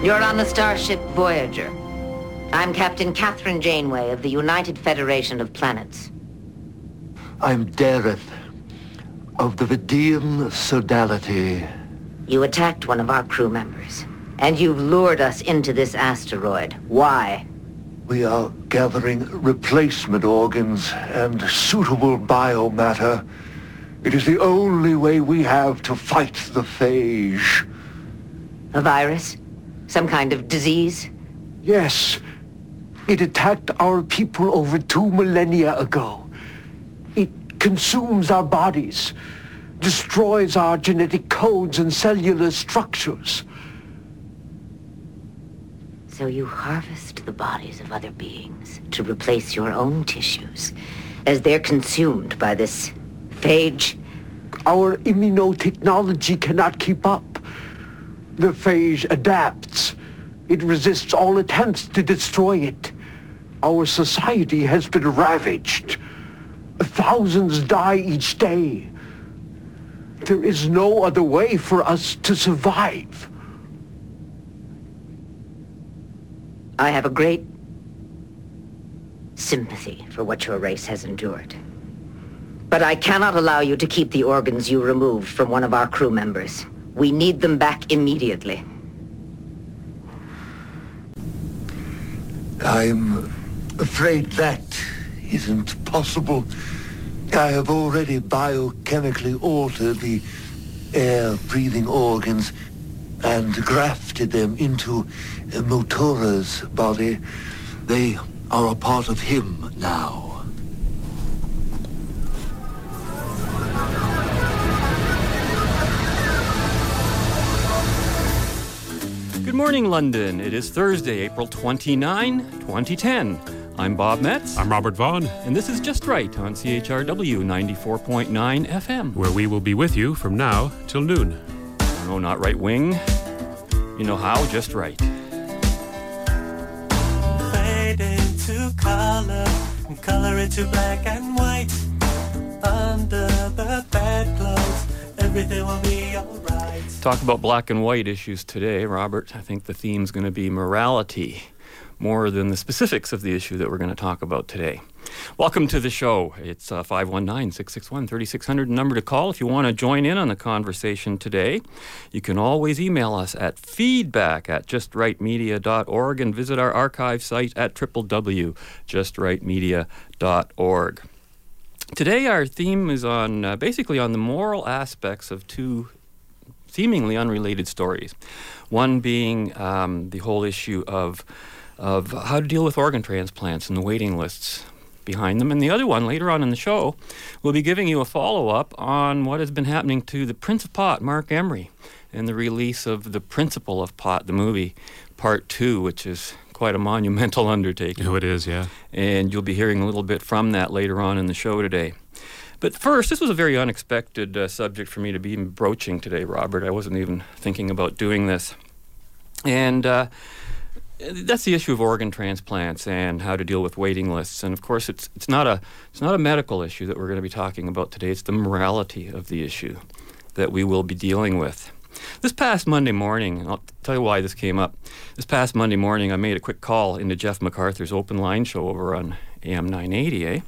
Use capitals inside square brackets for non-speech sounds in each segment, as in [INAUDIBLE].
You're on the starship Voyager. I'm Captain Kathryn Janeway of the United Federation of Planets. I'm Dereth of the Vidiian Sodality. You attacked one of our crew members, and you've lured us into this asteroid. Why? We are gathering replacement organs and suitable biomatter. It is the only way we have to fight the phage. A virus? Some kind of disease? Yes. It attacked our people over two millennia ago. It consumes our bodies, destroys our genetic codes and cellular structures. So you harvest the bodies of other beings to replace your own tissues as they're consumed by this phage? Our immunotechnology cannot keep up. The phage adapts. It resists all attempts to destroy it. Our society has been ravaged. Thousands die each day. There is no other way for us to survive. I have a great sympathy for what your race has endured. But I cannot allow you to keep the organs you removed from one of our crew members. We need them back immediately. I'm afraid that isn't possible. I have already biochemically altered the air-breathing organs and grafted them into Motura's body. They are a part of him now. Morning, London. It is Thursday, April 29, 2010. I'm Bob Metz. I'm Robert Vaughn. And this is Just Right on CHRW 94.9 FM. Where we will be with you from now till noon. No, not right wing. You know how, just right. Fade into color, color into black and white. Under the bedclothes, everything will be alright. Talk about black and white issues today, Robert. I think the theme's going to be morality more than the specifics of the issue that we're going to talk about today. Welcome to the show. It's uh, 519 661 3600, number to call if you want to join in on the conversation today. You can always email us at feedback at justrightmedia.org and visit our archive site at www.justrightmedia.org. Today, our theme is on uh, basically on the moral aspects of two seemingly unrelated stories. One being um, the whole issue of of how to deal with organ transplants and the waiting lists behind them. And the other one, later on in the show, we'll be giving you a follow up on what has been happening to the Prince of Pot, Marc Emery, and the release of The Principle of Pot, the movie, part two, which is quite a monumental [LAUGHS] undertaking. Oh, it is, yeah. And you'll be hearing a little bit from that later on in the show today. But first, this was a very unexpected uh, subject for me to be broaching today, Robert. I wasn't even thinking about doing this. And uh, that's the issue of organ transplants and how to deal with waiting lists. And of course, it's it's not a it's not a medical issue that we're going to be talking about today. It's the morality of the issue that we will be dealing with. This past Monday morning, I'll tell you why this came up. This past Monday morning, I made a quick call into Jeff MacArthur's open line show over on AM 980, eh?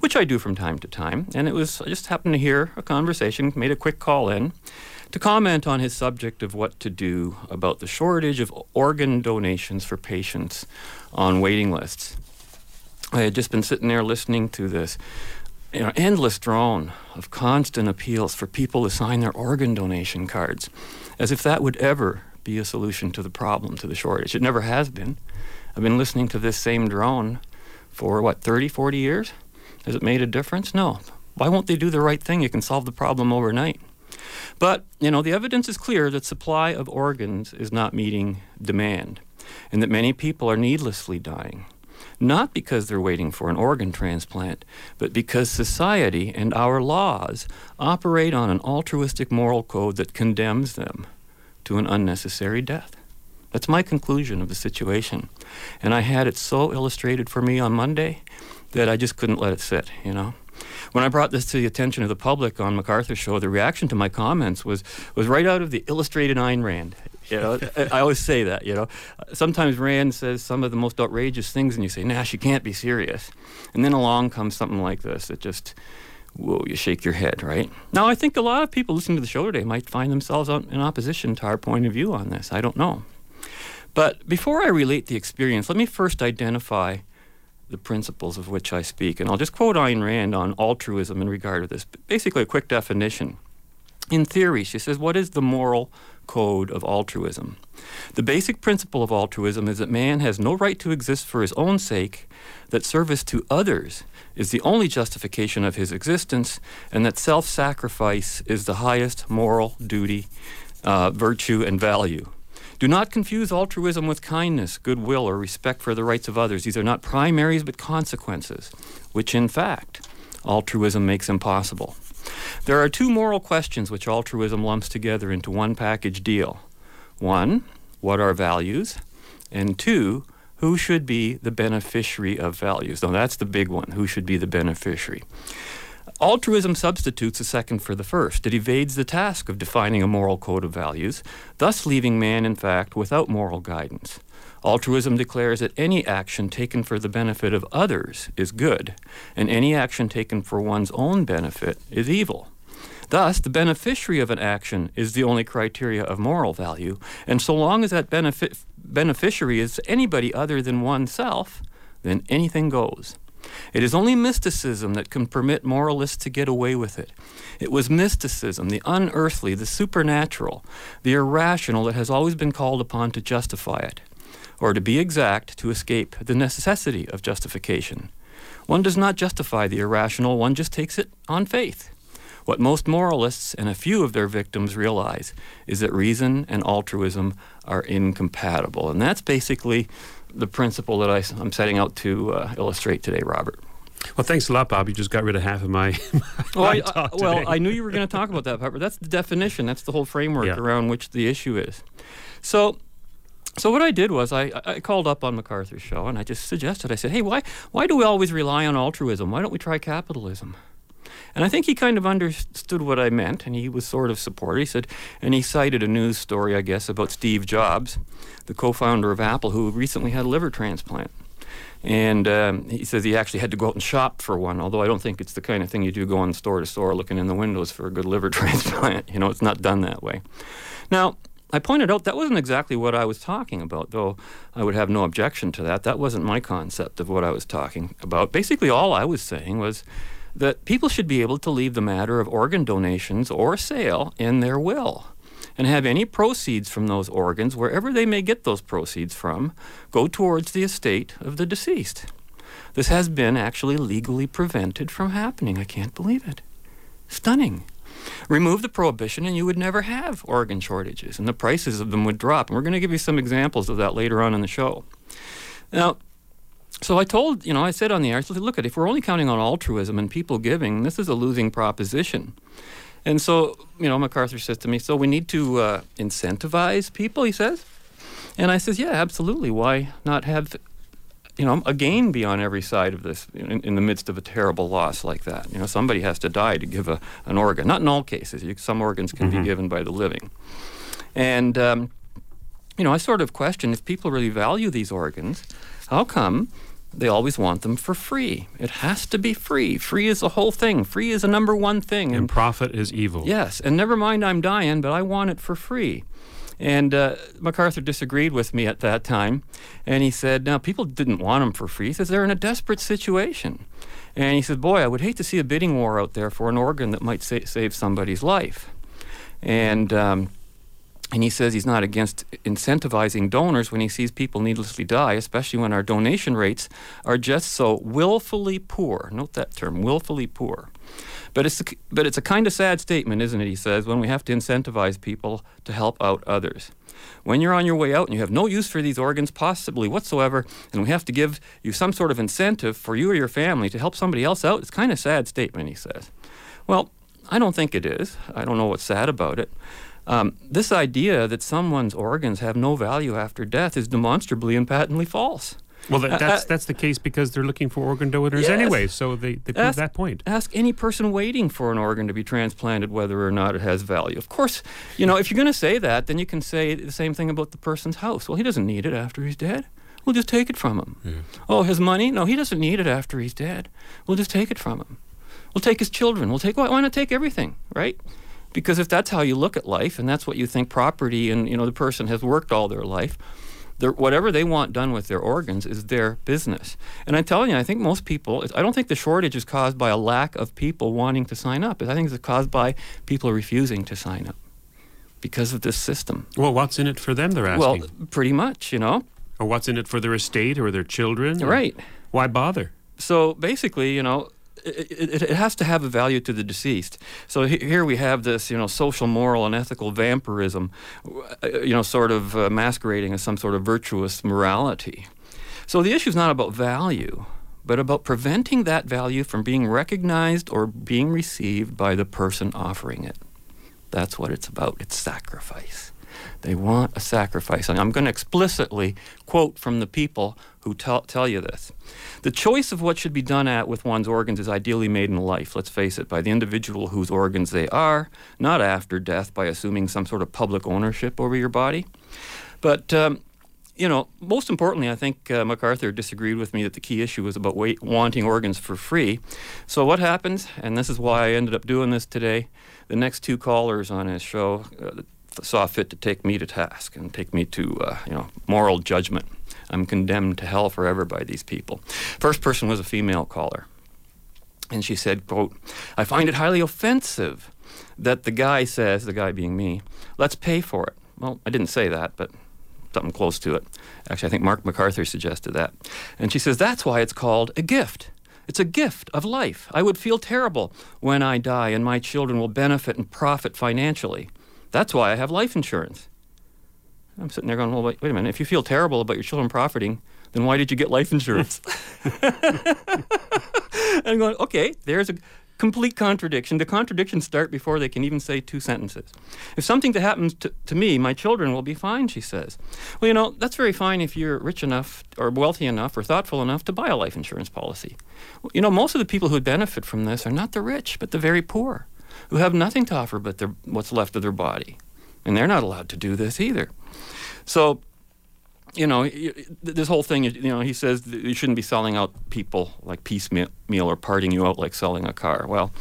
which I do from time to time. And it was I just happened to hear a conversation, made a quick call in to comment on his subject of what to do about the shortage of organ donations for patients on waiting lists. I had just been sitting there listening to this you know, endless drone of constant appeals for people to sign their organ donation cards, as if that would ever be a solution to the problem, to the shortage. It never has been. I've been listening to this same drone for what, 30, 40 years? Has it made a difference? No. Why won't they do the right thing? You can solve the problem overnight. But, you know, the evidence is clear that supply of organs is not meeting demand and that many people are needlessly dying. Not because they're waiting for an organ transplant, but because society and our laws operate on an altruistic moral code that condemns them to an unnecessary death. That's my conclusion of the situation. And I had it so illustrated for me on Monday that I just couldn't let it sit, you know. When I brought this to the attention of the public on MacArthur's show, the reaction to my comments was was right out of the illustrated Ayn Rand. You know, [LAUGHS] I always say that. You know, sometimes Rand says some of the most outrageous things, and you say, "Nah, she can't be serious." And then along comes something like this that just, whoa, you shake your head, right? Now, I think a lot of people listening to the show today might find themselves in opposition to our point of view on this. I don't know. But before I relate the experience, let me first identify the principles of which I speak. And I'll just quote Ayn Rand on altruism in regard to this. Basically, a quick definition. In theory, she says, what is the moral code of altruism? The basic principle of altruism is that man has no right to exist for his own sake, that service to others is the only justification of his existence, and that self sacrifice is the highest moral duty, uh, virtue, and value. Do not confuse altruism with kindness, goodwill, or respect for the rights of others. These are not primaries but consequences, which in fact altruism makes impossible. There are two moral questions which altruism lumps together into one package deal. One, what are values? And two, who should be the beneficiary of values? Now, that's the big one. Who should be the beneficiary? Altruism substitutes the second for the first. It evades the task of defining a moral code of values, thus leaving man, in fact, without moral guidance. Altruism declares that any action taken for the benefit of others is good, and any action taken for one's own benefit is evil. Thus, the beneficiary of an action is the only criteria of moral value, and so long as that benefit, beneficiary is anybody other than oneself, then anything goes. It is only mysticism that can permit moralists to get away with it. It was mysticism, the unearthly, the supernatural, the irrational, that has always been called upon to justify it, or to be exact, to escape the necessity of justification. One does not justify the irrational, one just takes it on faith. What most moralists and a few of their victims realize is that reason and altruism are incompatible. And that's basically the principle that I, am setting out to uh, illustrate today, Robert. Well, thanks a lot, Bob. You just got rid of half of my. [LAUGHS] well, I, I, well, I knew you were going to talk [LAUGHS] about that, but that's the definition. That's the whole framework yeah. around which the issue is. So, so what I did was I, I called up on MacArthur's show and I just suggested. I said, "Hey, why why do we always rely on altruism? Why don't we try capitalism?" And I think he kind of understood what I meant, and he was sort of supportive. He said, and he cited a news story, I guess, about Steve Jobs, the co-founder of Apple, who recently had a liver transplant. And um, he says he actually had to go out and shop for one, although I don't think it's the kind of thing you do going store to store looking in the windows for a good liver [LAUGHS] transplant. You know, it's not done that way. Now, I pointed out that wasn't exactly what I was talking about, though I would have no objection to that. That wasn't my concept of what I was talking about. Basically, all I was saying was that people should be able to leave the matter of organ donations or sale in their will and have any proceeds from those organs, wherever they may get those proceeds from, go towards the estate of the deceased. This has been actually legally prevented from happening. I can't believe it. Stunning. Remove the prohibition, and you would never have organ shortages, and the prices of them would drop. And we're going to give you some examples of that later on in the show. Now, so I told, you know, I said on the air, I said, look, at if we're only counting on altruism and people giving, this is a losing proposition. And so, you know, MacArthur says to me, so we need to uh, incentivize people, he says. And I says, yeah, absolutely. Why not have, you know, a gain be on every side of this in, in, the midst of a terrible loss like that? You know, somebody has to die to give a, an organ. Not in all cases. You, some organs can mm-hmm. be given by the living. And, um, you know, I sort of question if people really value these organs, how come they always want them for free. It has to be free. Free is the whole thing. Free is the number one thing. And, and profit is evil. Yes, and never mind I'm dying, but I want it for free. And uh, MacArthur disagreed with me at that time, and he said, "Now people didn't want them for free. He says they're in a desperate situation." And he said, "Boy, I would hate to see a bidding war out there for an organ that might sa- save somebody's life." And um, and he says he's not against incentivizing donors when he sees people needlessly die, especially when our donation rates are just so willfully poor. Note that term, willfully poor. But it's, a, but it's a kind of sad statement, isn't it? He says, when we have to incentivize people to help out others. When you're on your way out and you have no use for these organs, possibly whatsoever, and we have to give you some sort of incentive for you or your family to help somebody else out, it's kind of sad statement, he says. Well, I don't think it is. I don't know what's sad about it. Um, this idea that someone's organs have no value after death is demonstrably and patently false. Well, that, Uh, that's uh, that's the case because they're looking for organ donors Yes. anyway. So they, they prove Ask- that point. Ask any person waiting for an organ to be transplanted whether or not it has value. Of course, you know, if you're going to say that, then you can say the same thing about the person's house. Well, he doesn't need it after he's dead. We'll just take it from him. Oh, his money? No, he doesn't need it after he's dead. We'll just take it from him. We'll take his children. We'll take why, why not take everything, right? Because if that's how you look at life and that's what you think property and you know the person has worked all their life, their, whatever they want done with their organs is their business. And I'm telling you, I think most people, I don't think the shortage is caused by a lack of people wanting to sign up. I think it's caused by people refusing to sign up because of this system. Well, what's in it for them? They're asking, Well, pretty much, you know. or what's in it for their estate or their children? Right. Why bother? So basically, you know, it, it, it has to have a value to the deceased. So he, here we have this, you know, social, moral, and ethical vampirism, uh, you know, sort of uh, masquerading as some sort of virtuous morality. So the issue is not about value, but about preventing that value from being recognized or being received by the person offering it. That's what it's about. It's sacrifice. They want a sacrifice. And I'm going to explicitly quote from the people who tell, tell you this. The choice of what should be done at with one's organs is ideally made in life, let's face it, by the individual whose organs they are, not after death by assuming some sort of public ownership over your body. But, um, you know, most importantly, I think uh, MacArthur disagreed with me that the key issue was about wait, wanting organs for free. So what happens, and this is why I ended up doing this today, the next two callers on his show uh, saw fit to take me to task and take me to, uh, you know, moral judgment. I'm condemned to hell forever by these people. First person was a female caller. And she said, quote, I find it highly offensive that the guy says, the guy being me, let's pay for it. Well, I didn't say that, but something close to it. Actually, I think Mark MacArthur suggested that. And she says, that's why it's called a gift. It's a gift of life. I would feel terrible when I die and my children will benefit and profit financially. That's why I have life insurance. I'm sitting there going, well, wait, wait a minute. If you feel terrible about your children profiting, then why did you get life insurance? [LAUGHS] [LAUGHS] and I'm going, okay, there's a complete contradiction. The contradictions start before they can even say two sentences. If something to happens to, to me, my children will be fine, she says. Well, you know, that's very fine if you're rich enough or wealthy enough or thoughtful enough to buy a life insurance policy. Well, you know, most of the people who benefit from this are not the rich, but the very poor, who have nothing to offer but their, what's left of their body. And they're not allowed to do this either. So, you know, this whole thing, you know, he says you shouldn't be selling out people like piecemeal meal or parting you out like selling a car. Well,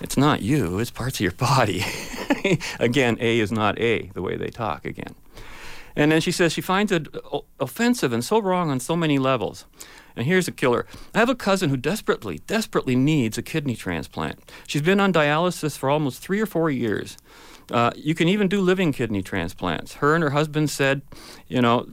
it's not you, it's parts of your body. [LAUGHS] again, A is not A, the way they talk again. And then she says she finds it offensive and so wrong on so many levels. And here's a killer. I have a cousin who desperately, desperately needs a kidney transplant. She's been on dialysis for almost three or four years. Uh, you can even do living kidney transplants. Her and her husband said, you know,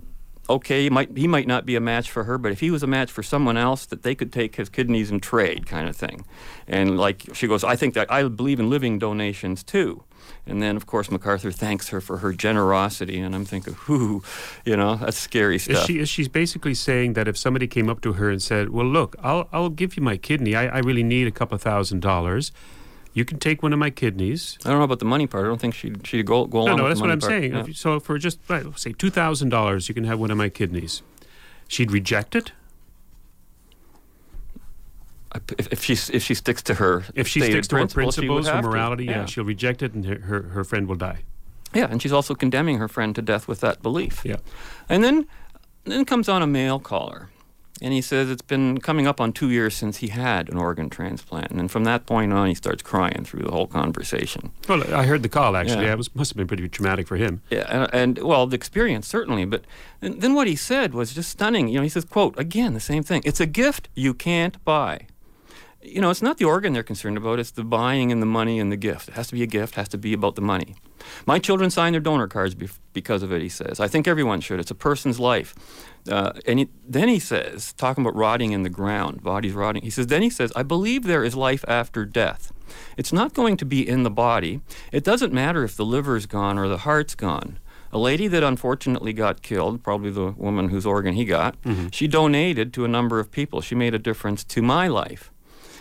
okay, he might, he might not be a match for her, but if he was a match for someone else, that they could take his kidneys and trade, kind of thing. And like she goes, I think that I believe in living donations too. And then, of course, MacArthur thanks her for her generosity, and I'm thinking, whoo, you know, that's scary stuff. Is she is she's basically saying that if somebody came up to her and said, "Well, look, I'll I'll give you my kidney. I, I really need a couple thousand dollars. You can take one of my kidneys." I don't know about the money part. I don't think she'd, she'd go, go No, along no, with that's the what I'm part. saying. Yeah. So for just right, say two thousand dollars, you can have one of my kidneys. She'd reject it If, if she if she sticks to her if she sticks to her principles, she would principles, her have to. morality. Yeah. she'll reject it, and her, her her friend will die. Yeah, and she's also condemning her friend to death with that belief. Yeah. And then then comes on a male caller. And he says it's been coming up on two years since he had an organ transplant. And from that point on, he starts crying through the whole conversation. Well, I heard the call actually. Yeah. It was, must have been pretty traumatic for him. Yeah, and, and well, the experience certainly, but then what he said was just stunning. You know, he says, "quote again, the same thing. It's a gift you can't buy." You know, it's not the organ they're concerned about; it's the buying and the money and the gift. It has to be a gift. Has to be about the money. My children sign their donor cards bef- because of it. He says. I think everyone should. It's a person's life. Uh, and he, then he says, talking about rotting in the ground, bodies rotting. He says, then he says, I believe there is life after death. It's not going to be in the body. It doesn't matter if the liver's gone or the heart's gone. A lady that unfortunately got killed, probably the woman whose organ he got, she donated to a number of people. She made a difference to my life.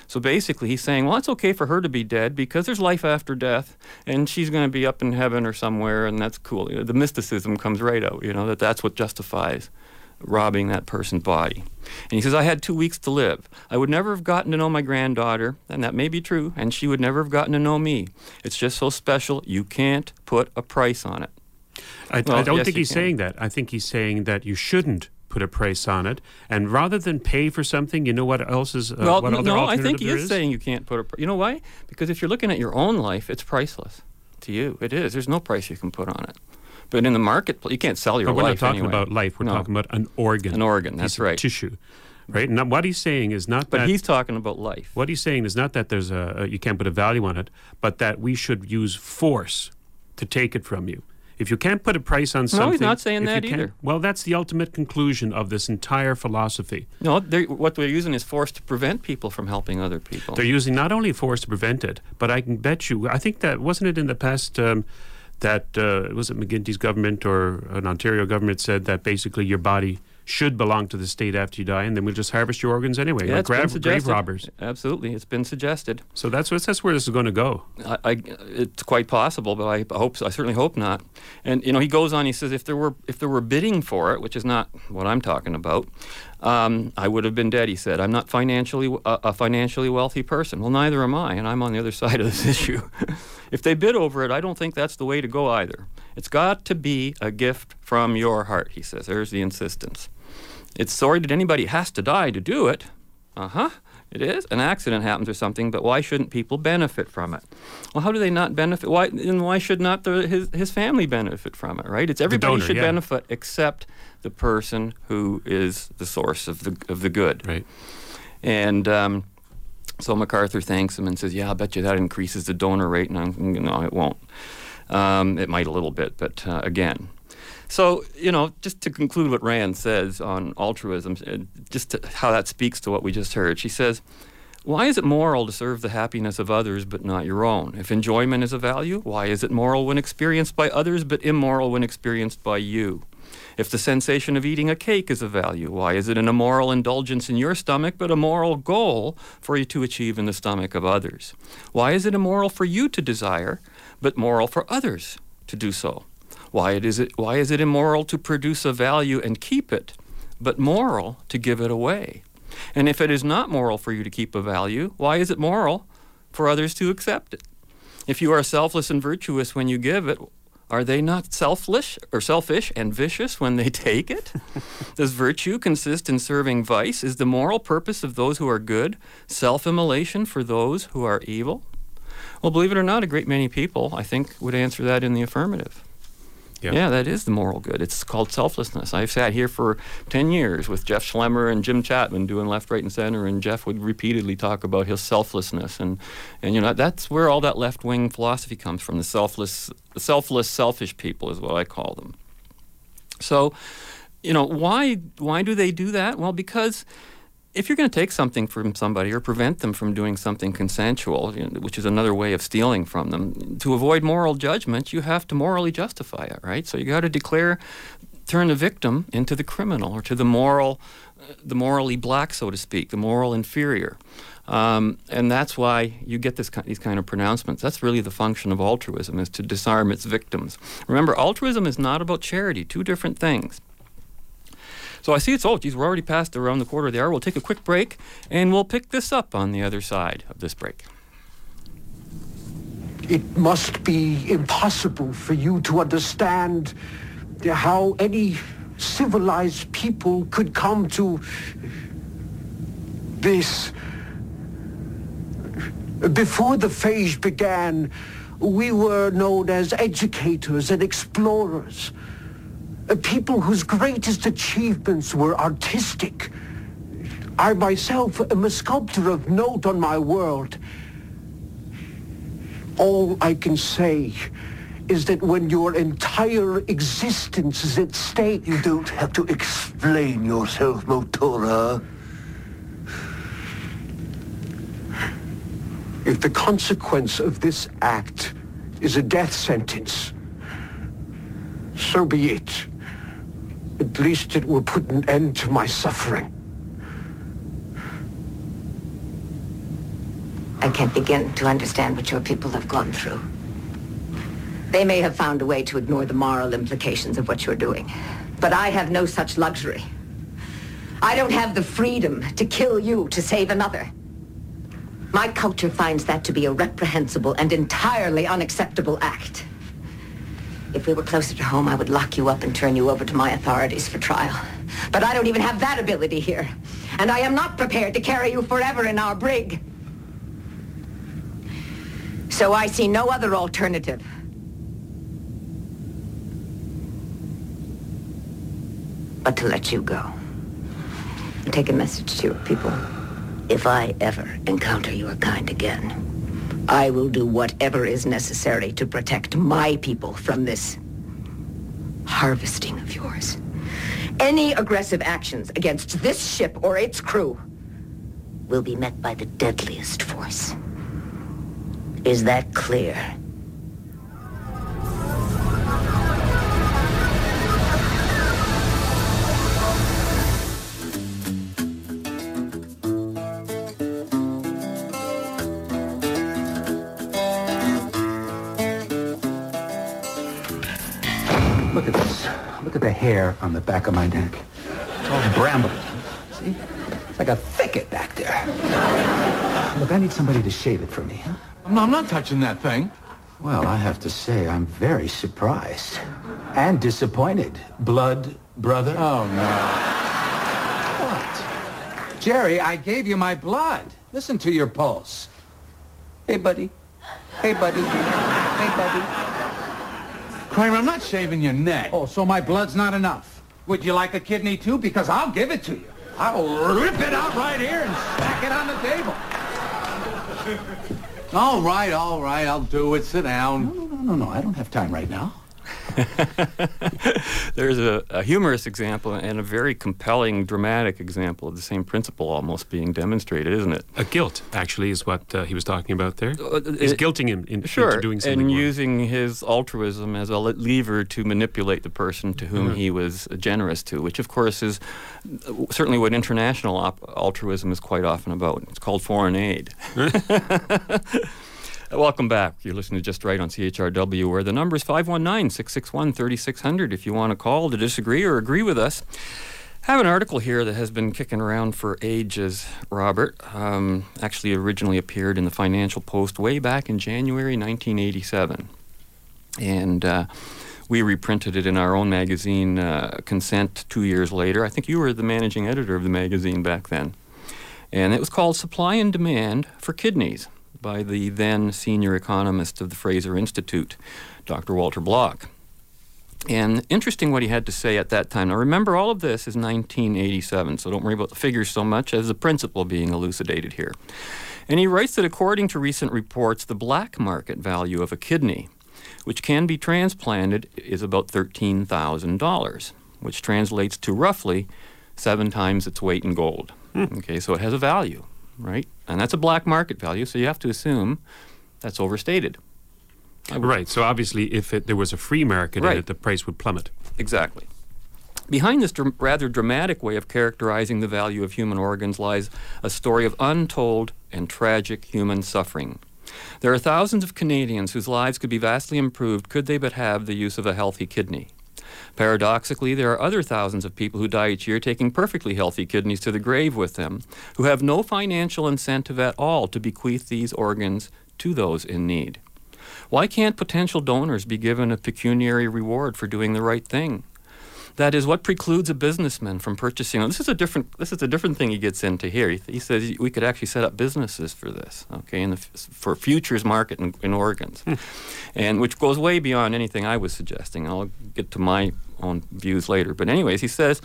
So basically, he's saying, well, it's okay for her to be dead because there's life after death, and she's going to be up in heaven or somewhere, and that's cool. You know, the mysticism comes right out, you know, that that's what justifies robbing that person's body. And he says, I had two weeks to live. I would never have gotten to know my granddaughter, and that may be true, and she would never have gotten to know me. It's just so special, you can't put a price on it. I, Well, I don't yes, think he's can. saying that. I think he's saying that you shouldn't put a price on it, and rather than pay for something, you know what else is uh, well, what n- other no, I think he there is saying you can't put a. pr- You know why? Because if you're looking at your own life, it's priceless to you. It is. There's no price you can put on it. But in the marketplace, you can't sell your But we're life. not talking anyway. about life. We're No. talking about an organ. An organ, that's right. Tissue, right? And what he's saying is not But that. he's talking about life. what he's saying is not that there's a you can't put a value on it, but that we should use force to take it from you. If you can't put a price on something, no, he's not saying that either. Well, that's the ultimate conclusion of this entire philosophy. No, they're, what they're using is force to prevent people from helping other people. They're using not only force to prevent it, but I can bet you. I think that wasn't it in the past um, that uh, was it McGuinty's government or an Ontario government said that basically your body should belong to the state after you die, and then we'll just harvest your organs anyway, Yeah, like grave, grave robbers. Absolutely, it's been suggested. So that's what- that's where this is going to go. I, I, it's quite possible, but I hope I certainly hope not. And you know, he goes on. He says, if there were if there were bidding for it, which is not what I'm talking about, um, I would have been dead. He said, I'm not financially a, a financially wealthy person. Well, neither am I, and I'm on the other [LAUGHS] side of this issue. [LAUGHS] if they bid over it, I don't think that's the way to go either. It's got to be a gift from your heart. He says. There's the insistence. It's sorry that anybody has to die to do it. Uh huh. It is. An accident happens or something, but why shouldn't people benefit from it? Well, how do they not benefit? Why and why should not the, his his family benefit from it? Right? It's everybody donor, should yeah. benefit except the person who is the source of the of the good. Right. And um, so MacArthur thanks him and says, "Yeah, I bet you that increases the donor rate." And I'm, no, it won't. Um, it might a little bit, but uh, again. So you know, just to conclude what Rand says on altruism, uh, just how that speaks to what we just heard. She says, "Why is it moral to serve the happiness of others but not your own? If enjoyment is a value, why is it moral when experienced by others but immoral when experienced by you?" If the sensation of eating a cake is a value, why is it an immoral indulgence in your stomach but a moral goal for you to achieve in the stomach of others? Why is it immoral for you to desire but moral for others to do so? Why, it is, it, why is it immoral to produce a value and keep it, but moral to give it away? And if it is not moral for you to keep a value, why is it moral for others to accept it? If you are selfless and virtuous when you give it, are they not selfish or selfish and vicious when they [LAUGHS] take it? Does virtue consist in serving vice? Is the moral purpose of those who are good self-immolation for those who are evil? Well, believe it or not, a great many people, I think, would answer that in the affirmative. Yeah. Yeah, that is the moral good. It's called selflessness. I've sat here for 10 years with Jeff Schlemmer and Jim Chapman doing left, right, and center, and Jeff would repeatedly talk about his selflessness. And, and you know, that's where all that left wing philosophy comes from the selfless, selfless, selfish people is what I call them. So, you know, why, why do they do that? Well, because if you're going to take something from somebody or prevent them from doing something consensual, you know, which is another way of stealing from them, to avoid moral judgment, you have to morally justify it, right? So you got to declare, turn the victim into the criminal or to the moral, the morally black, so to speak, the moral inferior. Um, and that's why you get this, these kind of pronouncements. That's really the function of altruism, is to disarm its victims. Remember, altruism is not about charity, two different things. So I see it's, oh, geez, we're already past around the quarter of the hour. We'll take a quick break, and we'll pick this up on the other side of this break. It must be impossible for you to understand how any civilized people could come to this. Before the phage began, we were known as educators and explorers. Uh, People whose greatest achievements were artistic. I myself am a sculptor of note on my world. All I can say is that when your entire existence is at stake... You don't have to explain yourself, Motura. If the consequence of this act is a death sentence, so be it. At least it will put an end to my suffering. I can't begin to understand what your people have gone through. They may have found a way to ignore the moral implications of what you're doing. But I have no such luxury. I don't have the freedom to kill you to save another. My culture finds that to be a reprehensible and entirely unacceptable act. If we were closer to home, I would lock you up and turn you over to my authorities for trial. But I don't even have that ability here. And I am not prepared to carry you forever in our brig. So I see no other alternative. But to let you go. Take a message to your people. If I ever encounter your kind again, I will do whatever is necessary to protect my people from this harvesting of yours. Any aggressive actions against this ship or its crew will be met by the deadliest force. Is that clear? On the back of my neck. It's all bramble. See? It's like a thicket back there. Look, I need somebody to shave it for me, huh? No, I'm not touching that thing. Well, I have to say, I'm very surprised. And disappointed. Blood, brother? Oh, no. What? Jerry, I gave you my blood. Listen to your pulse. Hey, buddy. Hey, buddy. Hey, buddy. Kramer, I'm not shaving your neck. Oh, so my blood's not enough. Would you like a kidney, too? Because I'll give it to you. I'll rip it out right here and stack it on the table. All right, all right, I'll do it. Sit down. No, no, no, no. I don't have time right now. [LAUGHS] There's a, a humorous example and a very compelling, dramatic example of the same principle almost being demonstrated, isn't it? A guilt, actually, is what uh, he was talking about there. Uh, He's it- guilting him in, Sure, into doing something and wrong. using his altruism as a lever to manipulate the person to whom he was generous to, which of course is uh, certainly what international op- altruism is quite often about. It's called foreign aid. [LAUGHS] Welcome back. You're listening to Just Right on CHRW, where the number is 519 661 3600 if you want to call to disagree or agree with us. I have an article here that has been kicking around for ages, Robert. Um, actually, originally appeared in the Financial Post way back in January 1987. And uh, we reprinted it in our own magazine, uh, Consent, two years later. I think you were the managing editor of the magazine back then. And it was called Supply and Demand for Kidneys by the then senior economist of the Fraser Institute, Dr. Walter Block. And interesting what he had to say at that time. Now, remember, all of this is 1987, so don't worry about the figures so much as the principle being elucidated here. And he writes that according to recent reports, the black market value of a kidney, which can be transplanted, is about $13,000, which translates to roughly seven times its weight in gold. Hmm. Okay, so it has a value, right? And that's a black market value, so you have to assume that's overstated. Right. So obviously, if it, there was a free market in it, the price would plummet. Exactly. Behind this dr- rather dramatic way of characterizing the value of human organs lies a story of untold and tragic human suffering. There are thousands of Canadians whose lives could be vastly improved could they but have the use of a healthy kidney. Paradoxically, there are other thousands of people who die each year taking perfectly healthy kidneys to the grave with them, who have no financial incentive at all to bequeath these organs to those in need. Why can't potential donors be given a pecuniary reward for doing the right thing? That is what precludes a businessman from purchasing. This is a different. This is a different thing he gets into here. He, he says we could actually set up businesses for this, okay, in the, for futures market in, in organs, and which goes way beyond anything I was suggesting. I'll get to my own views later. But anyways, he says.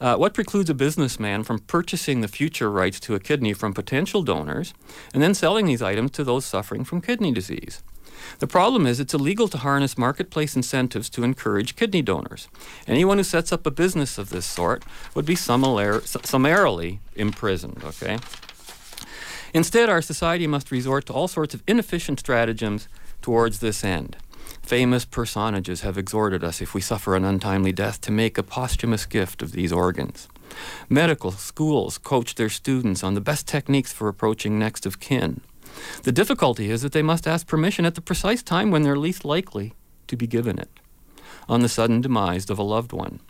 Uh, what precludes a businessman from purchasing the future rights to a kidney from potential donors and then selling these items to those suffering from kidney disease? The problem is it's illegal to harness marketplace incentives to encourage kidney donors. Anyone who sets up a business of this sort would be summarily imprisoned, okay? Instead, our society must resort to all sorts of inefficient stratagems towards this end. Famous personages have exhorted us, if we suffer an untimely death, to make a posthumous gift of these organs. Medical schools coach their students on the best techniques for approaching next of kin. The difficulty is that they must ask permission at the precise time when they're least likely to be given it, on the sudden demise of a loved one.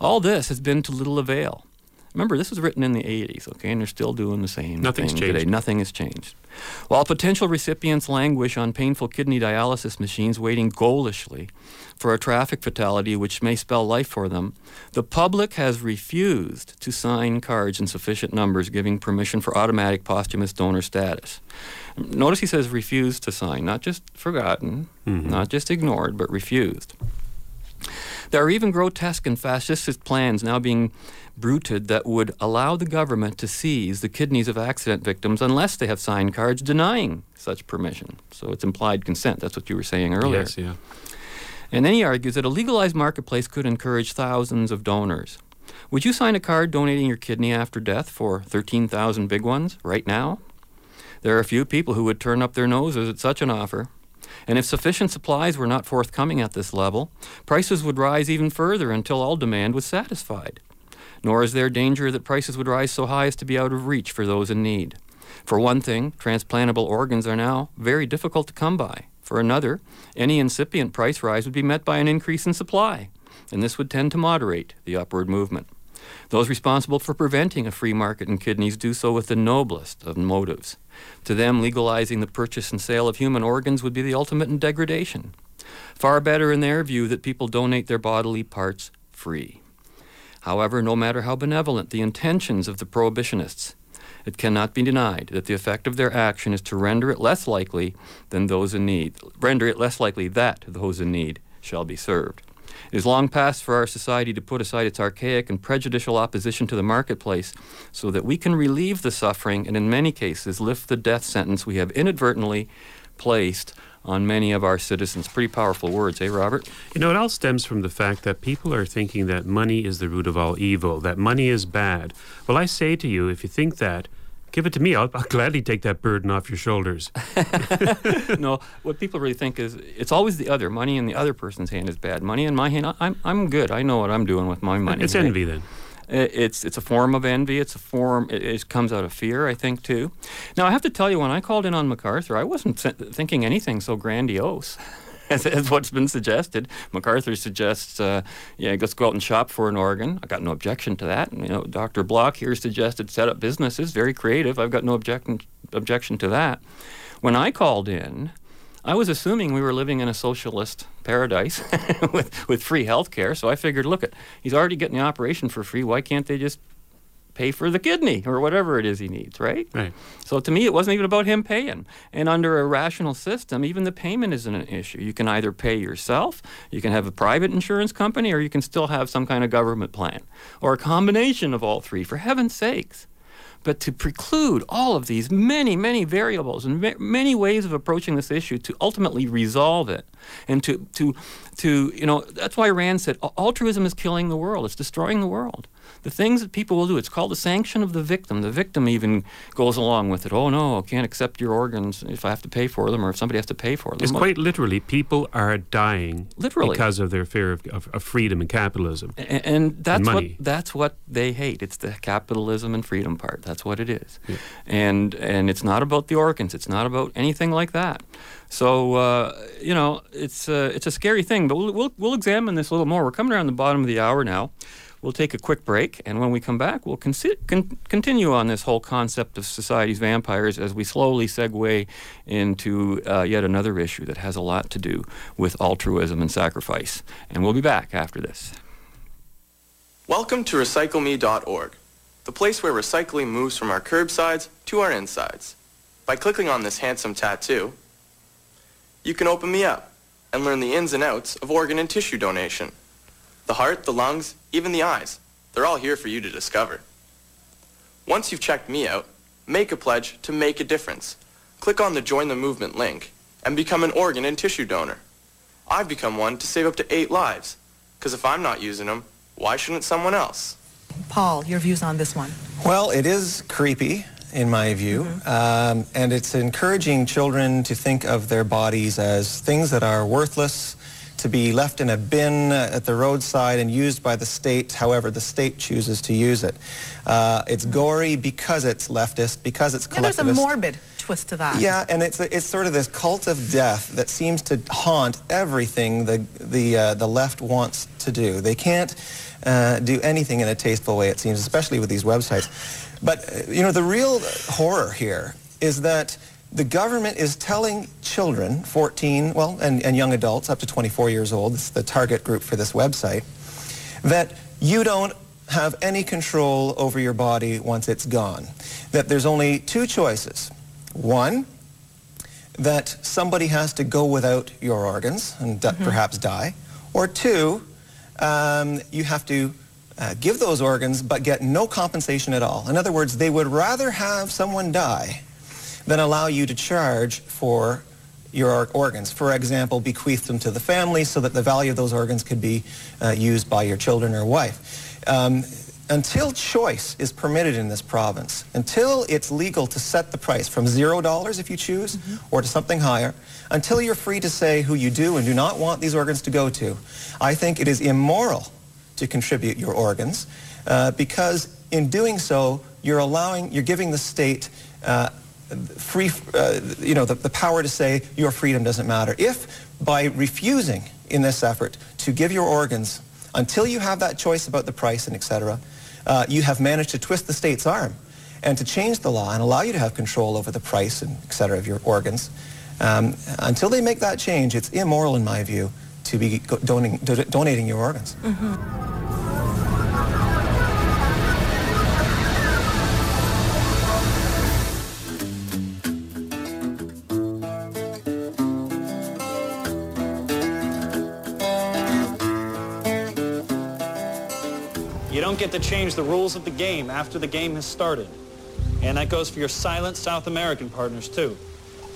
All this has been to little avail. Remember, this was written in the 80s, okay, and they're still doing the same Nothing's thing changed. today. Nothing has changed. While potential recipients languish on painful kidney dialysis machines waiting ghoulishly for a traffic fatality which may spell life for them, the public has refused to sign cards in sufficient numbers giving permission for automatic posthumous donor status. Notice he says refused to sign, not just forgotten, mm-hmm. not just ignored, but refused. There are even grotesque and fascistic plans now being bruited that would allow the government to seize the kidneys of accident victims unless they have signed cards denying such permission. So it's implied consent. That's what you were saying earlier. Yes, yeah. And then he argues that a legalized marketplace could encourage thousands of donors. Would you sign a card donating your kidney after death for 13,000 big ones right now? There are a few people who would turn up their noses at such an offer. And if sufficient supplies were not forthcoming at this level, prices would rise even further until all demand was satisfied. Nor is there danger that prices would rise so high as to be out of reach for those in need. For one thing, transplantable organs are now very difficult to come by. For another, any incipient price rise would be met by an increase in supply, and this would tend to moderate the upward movement. Those responsible for preventing a free market in kidneys do so with the noblest of motives. To them, legalizing the purchase and sale of human organs would be the ultimate in degradation. Far better, in their view, that people donate their bodily parts free. However, no matter how benevolent the intentions of the prohibitionists, it cannot be denied that the effect of their action is to render it less likely than those in need, render it less likely that those in need shall be served. It is long past for our society to put aside its archaic and prejudicial opposition to the marketplace so that we can relieve the suffering and, in many cases, lift the death sentence we have inadvertently placed on many of our citizens. Pretty powerful words, eh, Robert? You know, it all stems from the fact that people are thinking that money is the root of all evil, that money is bad. Well, I say to you, if you think that, give it to me. I'll, I'll gladly take that burden off your shoulders. [LAUGHS] [LAUGHS] no, what people really think is it's always the other. Money in the other person's hand is bad. Money in my hand, I- I'm, I'm good. I know what I'm doing with my money. It's right? envy then. It's it's a form of envy. It's a form. It, it comes out of fear, I think, too. Now, I have to tell you, when I called in on MacArthur, I wasn't thinking anything so grandiose. [LAUGHS] As, as what's been suggested, MacArthur suggests, uh, yeah, let's go out and shop for an organ. I got no objection to that. And, you know, Dr. Block here suggested set up businesses, very creative. I've got no objection objection to that. When I called in, I was assuming we were living in a socialist paradise [LAUGHS] with, with free health care. So I figured, look, at he's already getting the operation for free. Why can't they just pay for the kidney or whatever it is he needs, right? Right. So to me, it wasn't even about him paying. And under a rational system, even the payment isn't an issue. You can either pay yourself, you can have a private insurance company, or you can still have some kind of government plan, or a combination of all three, for heaven's sakes. But to preclude all of these many, many variables and ma- many ways of approaching this issue to ultimately resolve it, and to, to, to, you know, that's why Rand said altruism is killing the world, it's destroying the world. The things that people will do, it's called the sanction of the victim. The victim even goes along with it. Oh no, I can't accept your organs if I have to pay for them or if somebody has to pay for them. It's quite literally, people are dying Literally. because of their fear of, of, of freedom and capitalism. A- and that's what money. that's what they hate. It's the capitalism and freedom part. That's what it is. And and it's not about the organs. It's not about anything like that. So uh, you know, it's uh, it's a scary thing. But we'll, we'll we'll examine this a little more. We're coming around the bottom of the hour now. We'll take a quick break, and when we come back, we'll consi- con- continue on this whole concept of society's vampires as we slowly segue into uh, yet another issue that has a lot to do with altruism and sacrifice. And we'll be back after this. Welcome to RecycleMe.org, the place where recycling moves from our curbsides to our insides. By clicking on this handsome tattoo, you can open me up and learn the ins and outs of organ and tissue donation. The heart, the lungs, even the eyes, they're all here for you to discover. Once you've checked me out, make a pledge to make a difference. Click on the Join the Movement link and become an organ and tissue donor. I've become one to save up to eight lives, because if I'm not using them, why shouldn't someone else? Paul, your views on this one? Well, it is creepy, in my view, um, and it's encouraging children to think of their bodies as things that are worthless, to be left in a bin at the roadside and used by the state however the state chooses to use it. Uh, it's gory because it's leftist, because it's Yeah, there's a morbid twist to that. Yeah, and it's it's sort of this cult of death that seems to haunt everything the the uh, the left wants to do. They can't uh, do anything in a tasteful way, it seems, especially with these websites. But uh, you know, the real horror here is that the government is telling children, 14, well, and, and young adults up to 24 years old, is the target group for this website, that you don't have any control over your body once it's gone. That there's only two choices. One, that somebody has to go without your organs and d- perhaps die. Or two, um, you have to uh, give those organs but get no compensation at all. In other words, they would rather have someone die than allow you to charge for your organs. For example, bequeath them to the family so that the value of those organs could be uh, used by your children or wife. Um, until choice is permitted in this province, until it's legal to set the price from zero dollars if you choose, or to something higher, until you're free to say who you do and do not want these organs to go to, I think it is immoral to contribute your organs uh, because in doing so, you're allowing, you're giving the state uh, free, uh, you know, the, the power to say your freedom doesn't matter. If by refusing in this effort to give your organs until you have that choice about the price and et cetera, uh, you have managed to twist the state's arm and to change the law and allow you to have control over the price and et cetera of your organs. Um, until they make that change, it's immoral in my view to be donating, donating your organs. You don't get to change the rules of the game after the game has started. And that goes for your silent South American partners, too.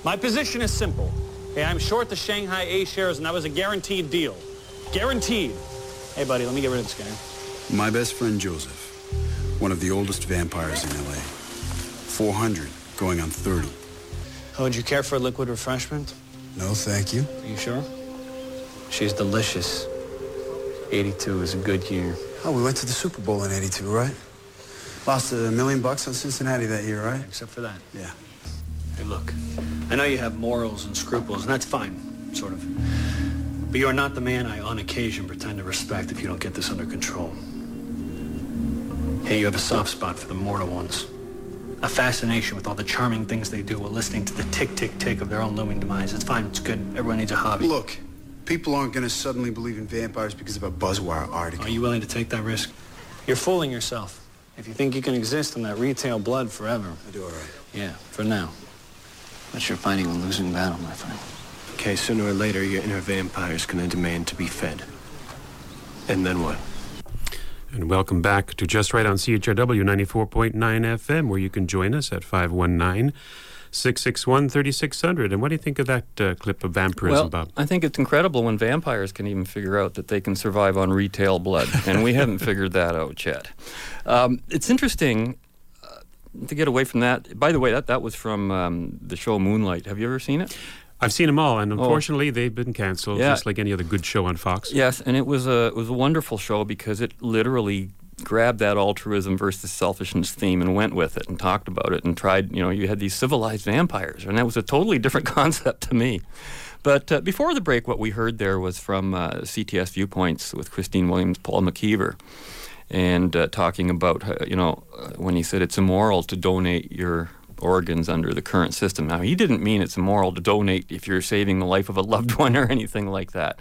My position is simple. Hey, I'm short the Shanghai A shares, and that was a guaranteed deal. Guaranteed. Hey, buddy, let me get rid of this guy. My best friend Joseph, one of the oldest vampires in LA. 400, going on 30. Oh, would you care for a liquid refreshment? No, thank you. Are you sure? She's delicious. 82 is a good year. Oh, we went to the Super Bowl in 82, right? Lost a million bucks on Cincinnati that year, right? Except for that. Yeah. Hey, look, I know you have morals and scruples, and that's fine, sort of. But you are not the man I, on occasion, pretend to respect if you don't get this under control. Hey, you have a soft spot for the mortal ones. A fascination with all the charming things they do while listening to the tick-tick-tick of their own looming demise. It's fine, it's good. Everyone needs a hobby. Look, people aren't going to suddenly believe in vampires because of a Buzzwire article. Are you willing to take that risk? You're fooling yourself. If you think you can exist on that retail blood forever. I do all right. Yeah, for now. But you're fighting a losing battle, my friend. Okay, sooner or later, your inner vampire's gonna demand to be fed. And then what? And welcome back to Just Right on CHRW 94.9 FM, where you can join us at 519 661 3600. And what do you think of that uh, clip of vampirism, Well, Bob? I think it's incredible when vampires can even figure out that they can survive on retail blood, and we haven't figured that out yet. Um, it's interesting uh, to get away from that. By the way, that that was from um, the show Moonlight. Have you ever seen it? I've seen them all, and unfortunately, they've been canceled, Yeah. just like any other good show on Fox. Yes, and it was a it was a wonderful show because it literally grabbed that altruism versus selfishness theme and went with it and talked about it and tried. You know, you had these civilized vampires, and that was a totally different [LAUGHS] concept to me. But uh, before the break, what we heard there was from uh, CTS Viewpoints with Christine Williams, Paul McKeever, and uh, talking about uh, you know uh, when he said it's immoral to donate your organs under the current system. Now he didn't mean it's immoral to donate if you're saving the life of a loved [LAUGHS] one or anything like that.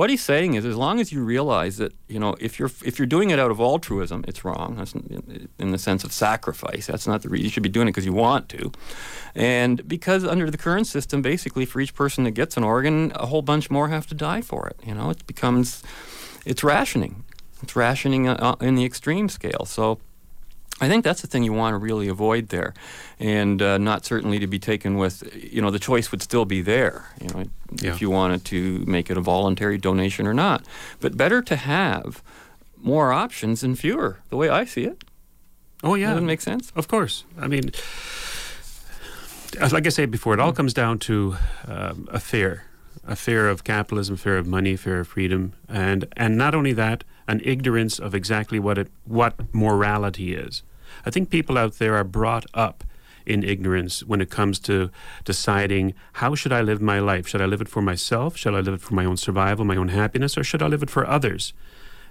What he's saying is, as long as you realize that you know if you're if you're doing it out of altruism, it's wrong. That's in, the sense of sacrifice. That's not the reason you should be doing it because you want to, and because under the current system, basically for each person that gets an organ, a whole bunch more have to die for it. You know, it becomes it's rationing. It's rationing uh, in the extreme scale. So. I think that's the thing you want to really avoid there, and uh, not certainly to be taken with. You know, the choice would still be there. You know, Yeah. if you wanted to make it a voluntary donation or not. But better to have more options than fewer. The way I see it. Oh, yeah. Doesn't make sense? Of course. I mean, like I said before, it all comes down to um, a fear, a fear of capitalism, fear of money, fear of freedom, and and not only that, an ignorance of exactly what it what morality is. I think people out there are brought up in ignorance when it comes to deciding how should I live my life? Should I live it for myself? Should I live it for my own survival, my own happiness, or should I live it for others?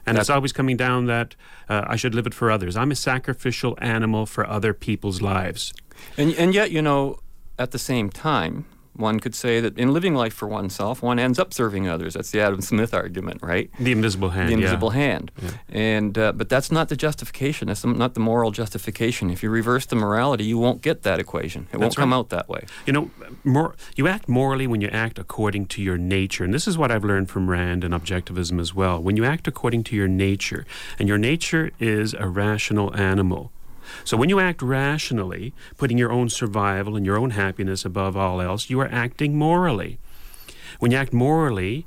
And it's always coming down that uh, I should live it for others. I'm a sacrificial animal for other people's lives. And, and yet, you know, at the same time, one could say that in living life for oneself, one ends up serving others. That's the Adam Smith argument, right? The invisible hand. The invisible yeah. hand. Yeah. And uh, but that's not the justification. That's not the moral justification. If you reverse the morality, you won't get that equation. It won't That's come out that way. You know, more, you act morally when you act according to your nature. And this is what I've learned from Rand and objectivism as well. When you act according to your nature, and your nature is a rational animal. So when you act rationally, putting your own survival and your own happiness above all else, you are acting morally. When you act morally,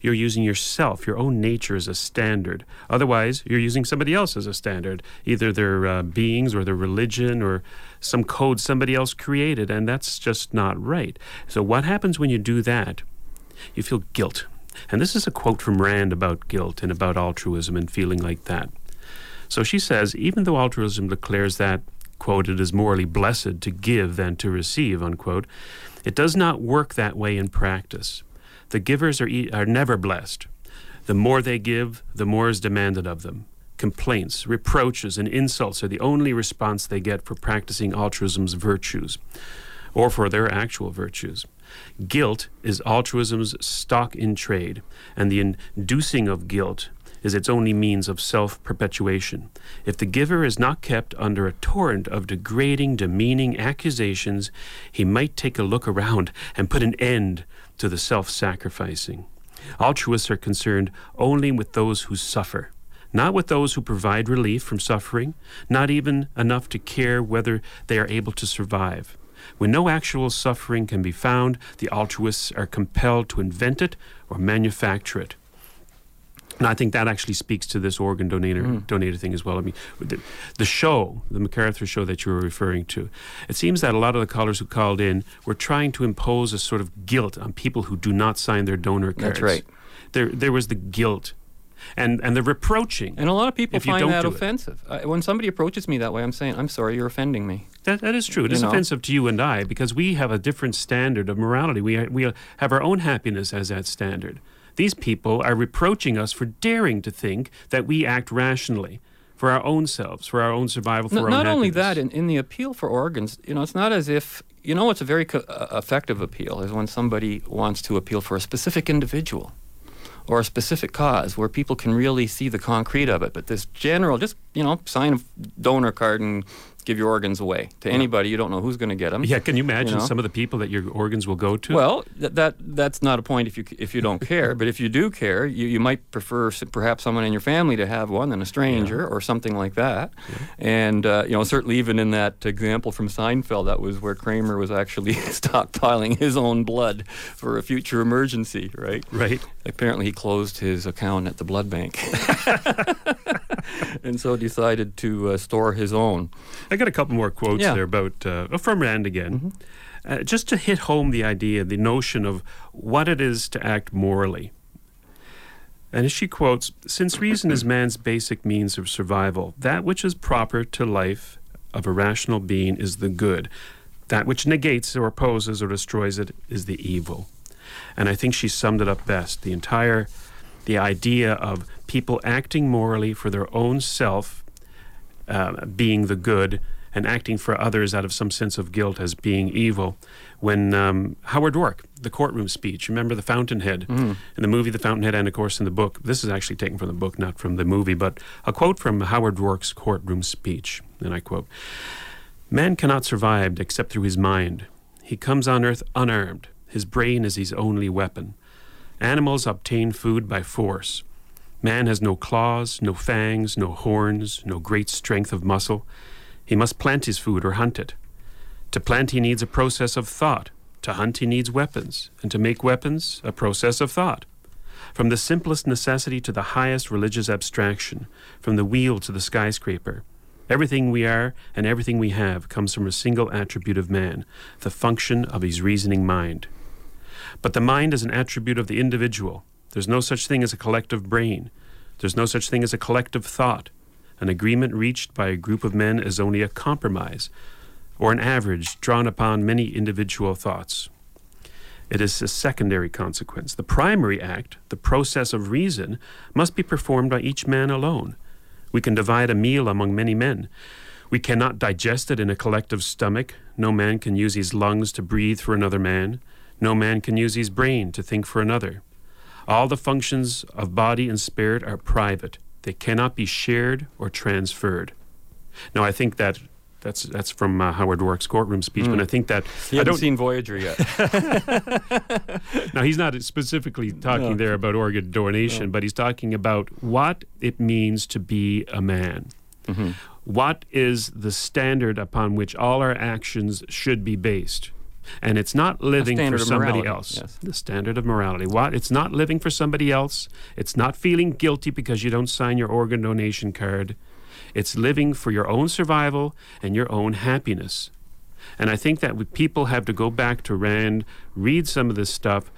you're using yourself, your own nature as a standard. Otherwise, you're using somebody else as a standard, either their uh, beings or their religion or some code somebody else created, and that's just not right. So, what happens when you do that? You feel guilt. And this is a quote from Rand about guilt and about altruism and feeling like that. So she says, even though altruism declares that, quote, it is morally blessed to give than to receive, unquote, it does not work that way in practice. The givers are, are never blessed. The more they give, the more is demanded of them. Complaints, reproaches, and insults are the only response they get for practicing altruism's virtues, or for their actual virtues. Guilt is altruism's stock in trade, and the inducing of guilt is its only means of self perpetuation. If the giver is not kept under a torrent of degrading, demeaning accusations, he might take a look around and put an end to the self sacrificing. Altruists are concerned only with those who suffer, not with those who provide relief from suffering, not even enough to care whether they are able to survive. When no actual suffering can be found, the altruists are compelled to invent it or manufacture it. And I think that actually speaks to this organ donator Mm. donator thing as well. I mean, the, the show, the MacArthur show that you were referring to, it seems that a lot of the callers who called in were trying to impose a sort of guilt on people who do not sign their donor cards. That's right. There, there was the guilt, and and the reproaching. And a lot of people if find that offensive. I, when somebody approaches me that way, I'm saying, I'm sorry, you're offending me. That, that is true. It You is know? offensive to you and I because we have a different standard of morality. We, we have our own happiness as that standard. These people are reproaching us for daring to think that we act rationally for our own selves, for our own survival, for No- our own not only that, in, in the appeal for organs, you know, it's not as if you know what's a very co- uh, effective appeal is when somebody wants to appeal for a specific individual or a specific cause where people can really see the concrete of it. But this general, just you know, sign a donor card and give your organs away to anybody. You don't know who's going to get them. Yeah, can you imagine know? some of the people that your organs will go to? Well, th- that that's not a point if you if you don't care. but if you do care, you, you might prefer perhaps someone in your family to have one than a stranger or something like that. And uh, you know, certainly even in that example from Seinfeld, that was where Kramer was actually [LAUGHS] stockpiling his own blood for a future emergency. Right. Right. Apparently, he closed his account at the blood bank, [LAUGHS] [LAUGHS] and so decided to uh, store his own. I got a couple more quotes Yeah. Mm-hmm. there about uh, from Rand again, uh, just to hit home the idea, the notion of what it is to act morally. And as she quotes, since reason is [CLEARS THROAT] man's basic means of survival, that which is proper to life of a rational being is the good. That which negates or opposes or destroys it is the evil. And I think she summed it up best. The entire the idea of people acting morally for their own self uh, being the good and acting for others out of some sense of guilt as being evil. When um, Howard Roark, the courtroom speech, remember the Fountainhead Mhm. in the movie The Fountainhead, and of course in the book. This is actually taken from the book, not from the movie, but a quote from Howard Roark's courtroom speech, and I quote Man cannot survive except through his mind. He comes on earth unarmed. His brain is his only weapon. Animals obtain food by force. Man has no claws, no fangs, no horns, no great strength of muscle. He must plant his food or hunt it. To plant, he needs a process of thought. To hunt, he needs weapons. And to make weapons, a process of thought. From the simplest necessity to the highest religious abstraction, from the wheel to the skyscraper, everything we are and everything we have comes from a single attribute of man, the function of his reasoning mind. But the mind is an attribute of the individual. There's no such thing as a collective brain. There's no such thing as a collective thought. An agreement reached by a group of men is only a compromise. or an average drawn upon many individual thoughts. It is a secondary consequence. The primary act, the process of reason, must be performed by each man alone. We can divide a meal among many men. We cannot digest it in a collective stomach. No man can use his lungs to breathe for another man. No man can use his brain to think for another. All the functions of body and spirit are private. They cannot be shared or transferred. Now, I think that that's that's from uh, Howard Roark's courtroom speech, Mm. but I think that You I haven't don't seen Voyager yet. [LAUGHS] now he's not specifically talking No. there about organ donation, No. but he's talking about what it means to be a man. Mm-hmm. What is the standard upon which all our actions should be based? And it's not living for somebody morality, else. yes. The standard of morality. What? It's not living for somebody else. It's not feeling guilty because you don't sign your organ donation card. It's living for your own survival and your own happiness. And I think that we, people have to go back to Rand, read some of this stuff,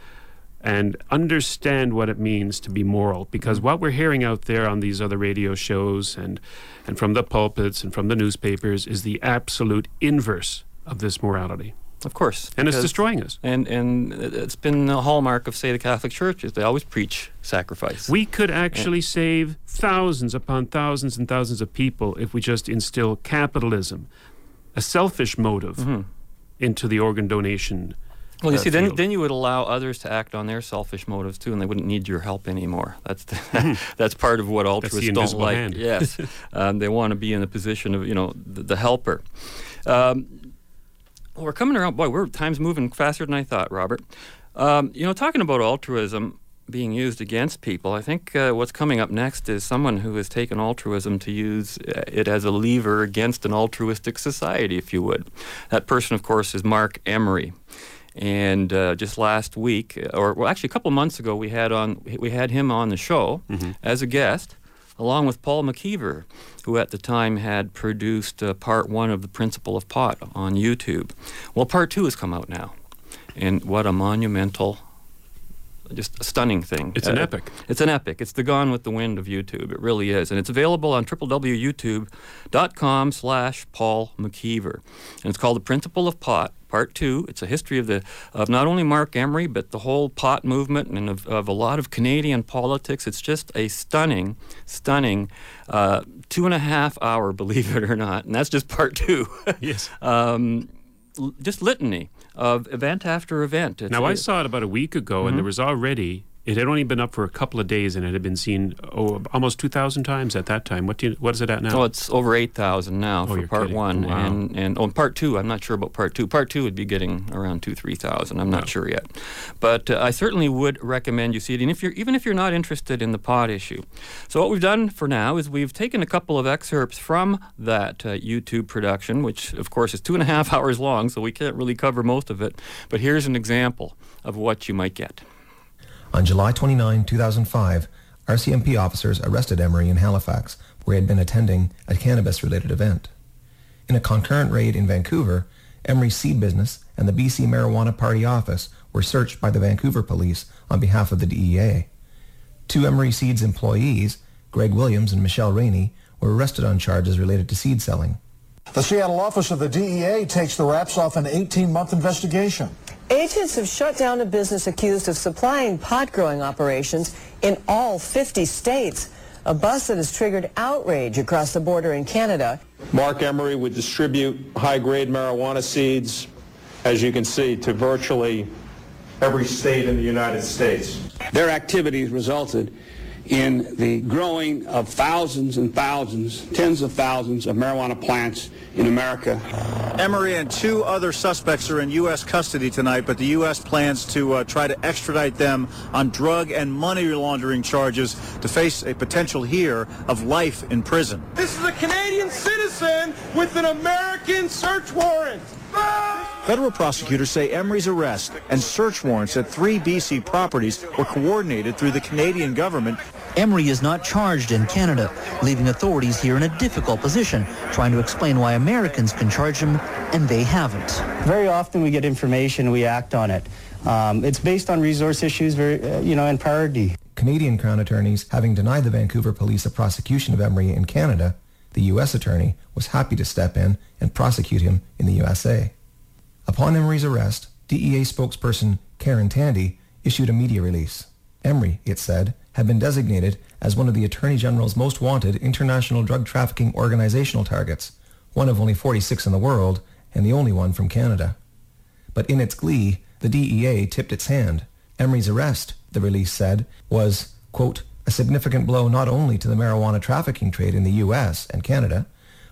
and understand what it means to be moral. Because mm-hmm. what we're hearing out there on these other radio shows and, and from the pulpits and from the newspapers is the absolute inverse of this morality. Of course. And it's destroying us. And and it's been the hallmark of, say, the Catholic Church is they always preach sacrifice. We could actually save thousands upon thousands and thousands of people if we just instill capitalism, a selfish motive, into the organ donation. Well, you uh, see, then field. then you would allow others to act on their selfish motives too, and they wouldn't need your help anymore. That's the, [LAUGHS] [LAUGHS] that's part of what altruists don't like. hand. Yes, [LAUGHS] um, they want to be in the position of you know the, the helper. Um, well, we're coming around. Boy, we're time's moving faster than I thought, Robert. Um, you know, talking about altruism being used against people, I think uh, what's coming up next is someone who has taken altruism to use uh, it as a lever against an altruistic society, if you would. That person, of course, is Marc Emery. And uh, just last week, or well, actually a couple months ago, we had on we had him on the show as a guest, along with Paul McKeever, who at the time had produced uh, part one of the Principle of Pot on YouTube. Well, part two has come out now, and what a monumental, just a stunning thing. It's an epic. It's an epic. It's the Gone with the Wind of YouTube. It really is, and it's available on www.youtube.com slash Paul McKeever, and it's called The Principle of Pot. Part two. It's a history of the of not only Marc Emery but the whole pot movement and of, of a lot of Canadian politics. It's just a stunning, stunning uh, two and a half hour, [LAUGHS] believe it or not, and that's just part two. [LAUGHS] yes. Um, l- just litany of event after event. It's- Now, I saw it about a week ago, and there Mhm. was already. It had only been up for a couple of days, and it had been seen oh, almost two thousand times at that time. What do you, what is it at now? Oh, it's over eight thousand now for part kidding. one, Wow. and and on part two, I'm not sure about part two. Part two would be getting around two three thousand. I'm not sure yet, but uh, I certainly would recommend you see it. And if you're even if you're not interested in the pot issue, so what we've done for now is we've taken a couple of excerpts from that uh, YouTube production, which of course is two and a half [LAUGHS] hours long, so we can't really cover most of it. But here's an example of what you might get. On July 29, 2005, RCMP officers arrested Emery in Halifax, where he had been attending a cannabis-related event. In a concurrent raid in Vancouver, Emery's seed business and the BC Marijuana Party office were searched by the Vancouver police on behalf of the DEA. Two Emery Seeds employees, Greg Williams and Michelle Rainey, were arrested on charges related to seed selling. The Seattle office of the DEA takes the wraps off an 18-month investigation. Agents have shut down a business accused of supplying pot growing operations in all 50 states. A bust that has triggered outrage across the border in Canada. Marc Emery would distribute high-grade marijuana seeds, as you can see, to virtually every state in the United States. Their activities resulted in the growing of thousands and thousands, tens of thousands of marijuana plants in America. Emery and two other suspects are in U.S. custody tonight, but the U.S. plans to uh, try to extradite them on drug and money laundering charges to face a potential here of life in prison. This is a Canadian citizen with an American search warrant. Federal prosecutors say Emery's arrest and search warrants at three BC properties were coordinated through the Canadian government. Emery is not charged in Canada, leaving authorities here in a difficult position, trying to explain why Americans can charge him and they haven't. Very often we get information, we act on it. Um, it's based on resource issues, very, uh, you know, and priority. Canadian Crown attorneys, having denied the Vancouver police a prosecution of Emery in Canada, the U.S. attorney was happy to step in and prosecute him in the USA. Upon Emery's arrest, DEA spokesperson Karen Tandy issued a media release. Emery, it said, had been designated as one of the Attorney General's most wanted international drug trafficking organizational targets, one of only 46 in the world and the only one from Canada. But in its glee, the DEA tipped its hand. Emery's arrest, the release said, was, quote, a significant blow not only to the marijuana trafficking trade in the U.S. and Canada,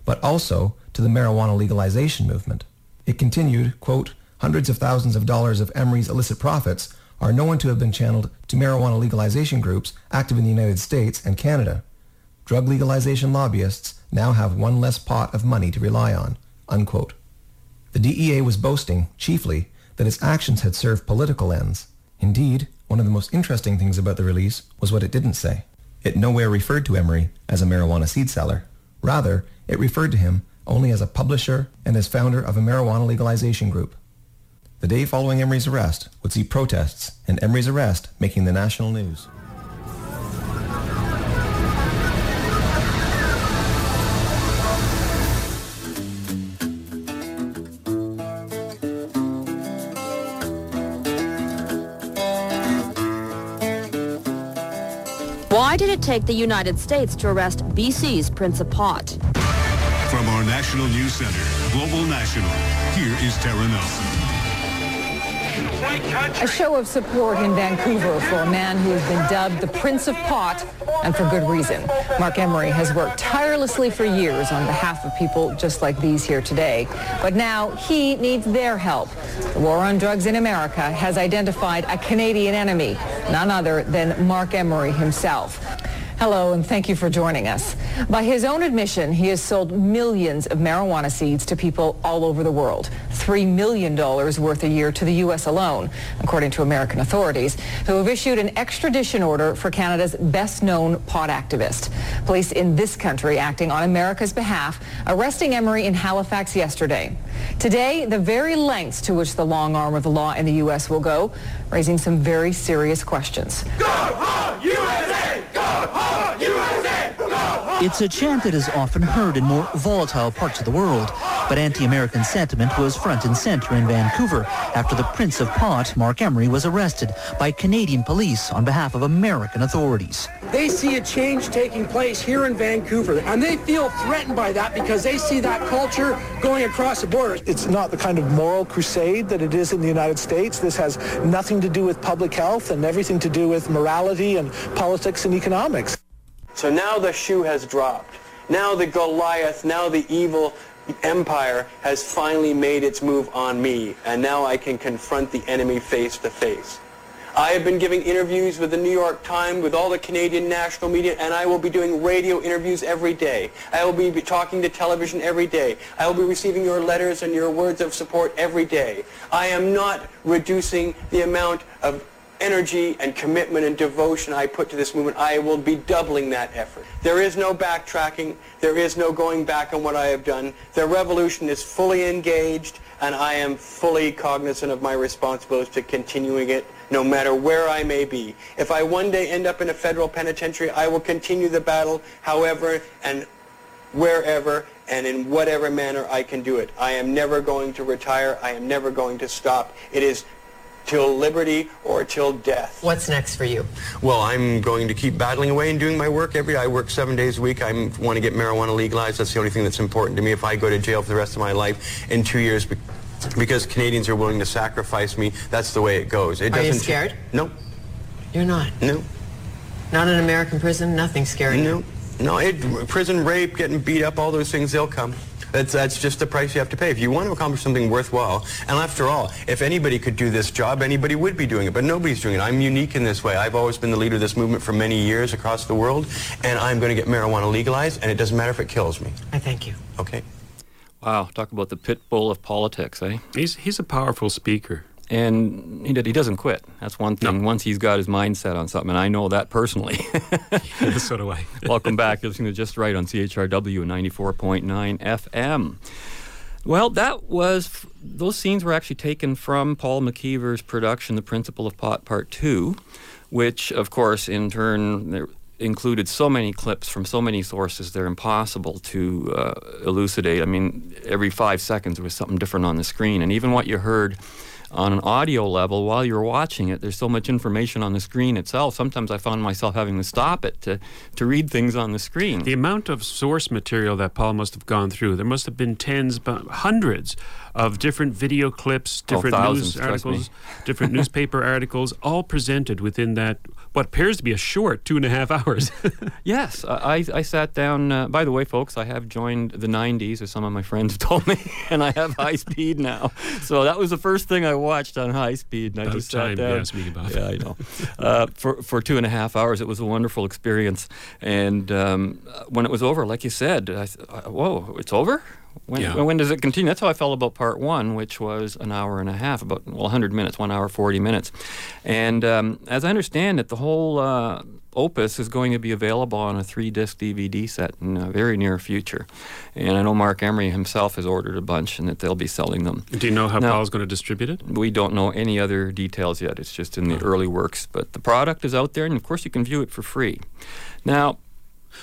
but also to the marijuana legalization movement. It continued, quote, hundreds of thousands of dollars of Emery's illicit profits are known to have been channeled to marijuana legalization groups active in the United States and Canada. Drug legalization lobbyists now have one less pot of money to rely on, unquote. The DEA was boasting, chiefly, that its actions had served political ends. Indeed, one of the most interesting things about the release was what it didn't say. It nowhere referred to Emery as a marijuana seed seller. Rather, it referred to him only as a publisher and as founder of a marijuana legalization group. The day following Emery's arrest would see protests and Emery's arrest making the national news. Why did it take the United States to arrest BC's Prince of Pot? From our National News Center, Global National, here is Tara Nelson. A show of support in Vancouver for a man who has been dubbed the Prince of Pot, and for good reason. Marc Emery has worked tirelessly for years on behalf of people just like these here today. But now he needs their help. The war on drugs in America has identified a Canadian enemy, none other than Marc Emery himself. Hello, and thank you for joining us. By his own admission, he has sold millions of marijuana seeds to people all over the world. $3 million worth a year to the U.S. alone, according to American authorities, who have issued an extradition order for Canada's best-known pot activist. Police in this country acting on America's behalf, arresting Emery in Halifax yesterday. Today, the very lengths to which the long arm of the law in the U.S. will go, raising some very serious questions. Go home, USA! Go home! It's a chant that is often heard in more volatile parts of the world, but anti-American sentiment was front and center in Vancouver after the Prince of Pot, Marc Emery, was arrested by Canadian police on behalf of American authorities. They see a change taking place here in Vancouver, and they feel threatened by that because they see that culture going across the border. It's not the kind of moral crusade that it is in the United States. This has nothing to do with public health and everything to do with morality and politics and economics. So now the shoe has dropped. Now the Goliath, now the evil empire has finally made its move on me, and now I can confront the enemy face to face. I have been giving interviews with the New York Times, with all the Canadian national media, and I will be doing radio interviews every day. I will be talking to television every day. I will be receiving your letters and your words of support every day. I am not reducing the amount of energy and commitment and devotion I put to this movement, I will be doubling that effort. There is no backtracking. There is no going back on what I have done. The revolution is fully engaged, and I am fully cognizant of my responsibilities to continuing it no matter where I may be. If I one day end up in a federal penitentiary, I will continue the battle however and wherever and in whatever manner I can do it. I am never going to retire. I am never going to stop. It is till liberty or till death. What's next for you? Well, I'm going to keep battling away and doing my work every I work seven days a week. I want to get marijuana legalized. That's the only thing that's important to me. If I go to jail for the rest of my life in two years because Canadians are willing to sacrifice me, that's the way it goes. It Are you doesn't scared? No. You're not? No. Not in American prison? Nothing scary. No. No, it, prison, rape, getting beat up, all those things, they'll come. That's, that's just the price you have to pay. If you want to accomplish something worthwhile, and after all, if anybody could do this job, anybody would be doing it, but nobody's doing it. I'm unique in this way. I've always been the leader of this movement for many years across the world, and I'm going to get marijuana legalized, and it doesn't matter if it kills me. I thank you. Okay. Wow, talk about the pit bull of politics, eh? He's he's a powerful speaker. And he, did, he doesn't quit. That's one thing. Once he's got his mind set on something, and I know that personally. [LAUGHS] so do I. [LAUGHS] Welcome back. You're listening to Just Right on CHRW 94.9 FM. Well, that was, those scenes were actually taken from Paul McKeever's production, The Principle of Pot Part 2, which, of course, in turn, included so many clips from so many sources they're impossible to uh, elucidate. I mean, every five seconds there was something different on the screen, and even what you heard on an audio level while you're watching it there's so much information on the screen itself sometimes i found myself having to stop it to, to read things on the screen the amount of source material that paul must have gone through there must have been tens but hundreds of different video clips different oh, thousands, news articles different newspaper [LAUGHS] articles all presented within that what appears to be a short two and a half hours. [LAUGHS] yes, I, I sat down. Uh, by the way, folks, I have joined the 90s, as some of my friends [LAUGHS] told me, and I have high speed now. So that was the first thing I watched on high speed. And I just time sat down. me about. Yeah, I know. uh, for for two and a half hours, it was a wonderful experience. And um, when it was over, like you said, I, whoa, it's over. When, yeah. when does it continue? That's how I felt about part one, which was an hour and a half, about well, 100 minutes, one hour 40 minutes. And um, as I understand it, the whole uh, opus is going to be available on a three-disc DVD set in a very near future. And I know Marc Emery himself has ordered a bunch, and that they'll be selling them. Do you know how now, Paul's going to distribute it? We don't know any other details yet. It's just in the oh. early works, but the product is out there, and of course you can view it for free. Now.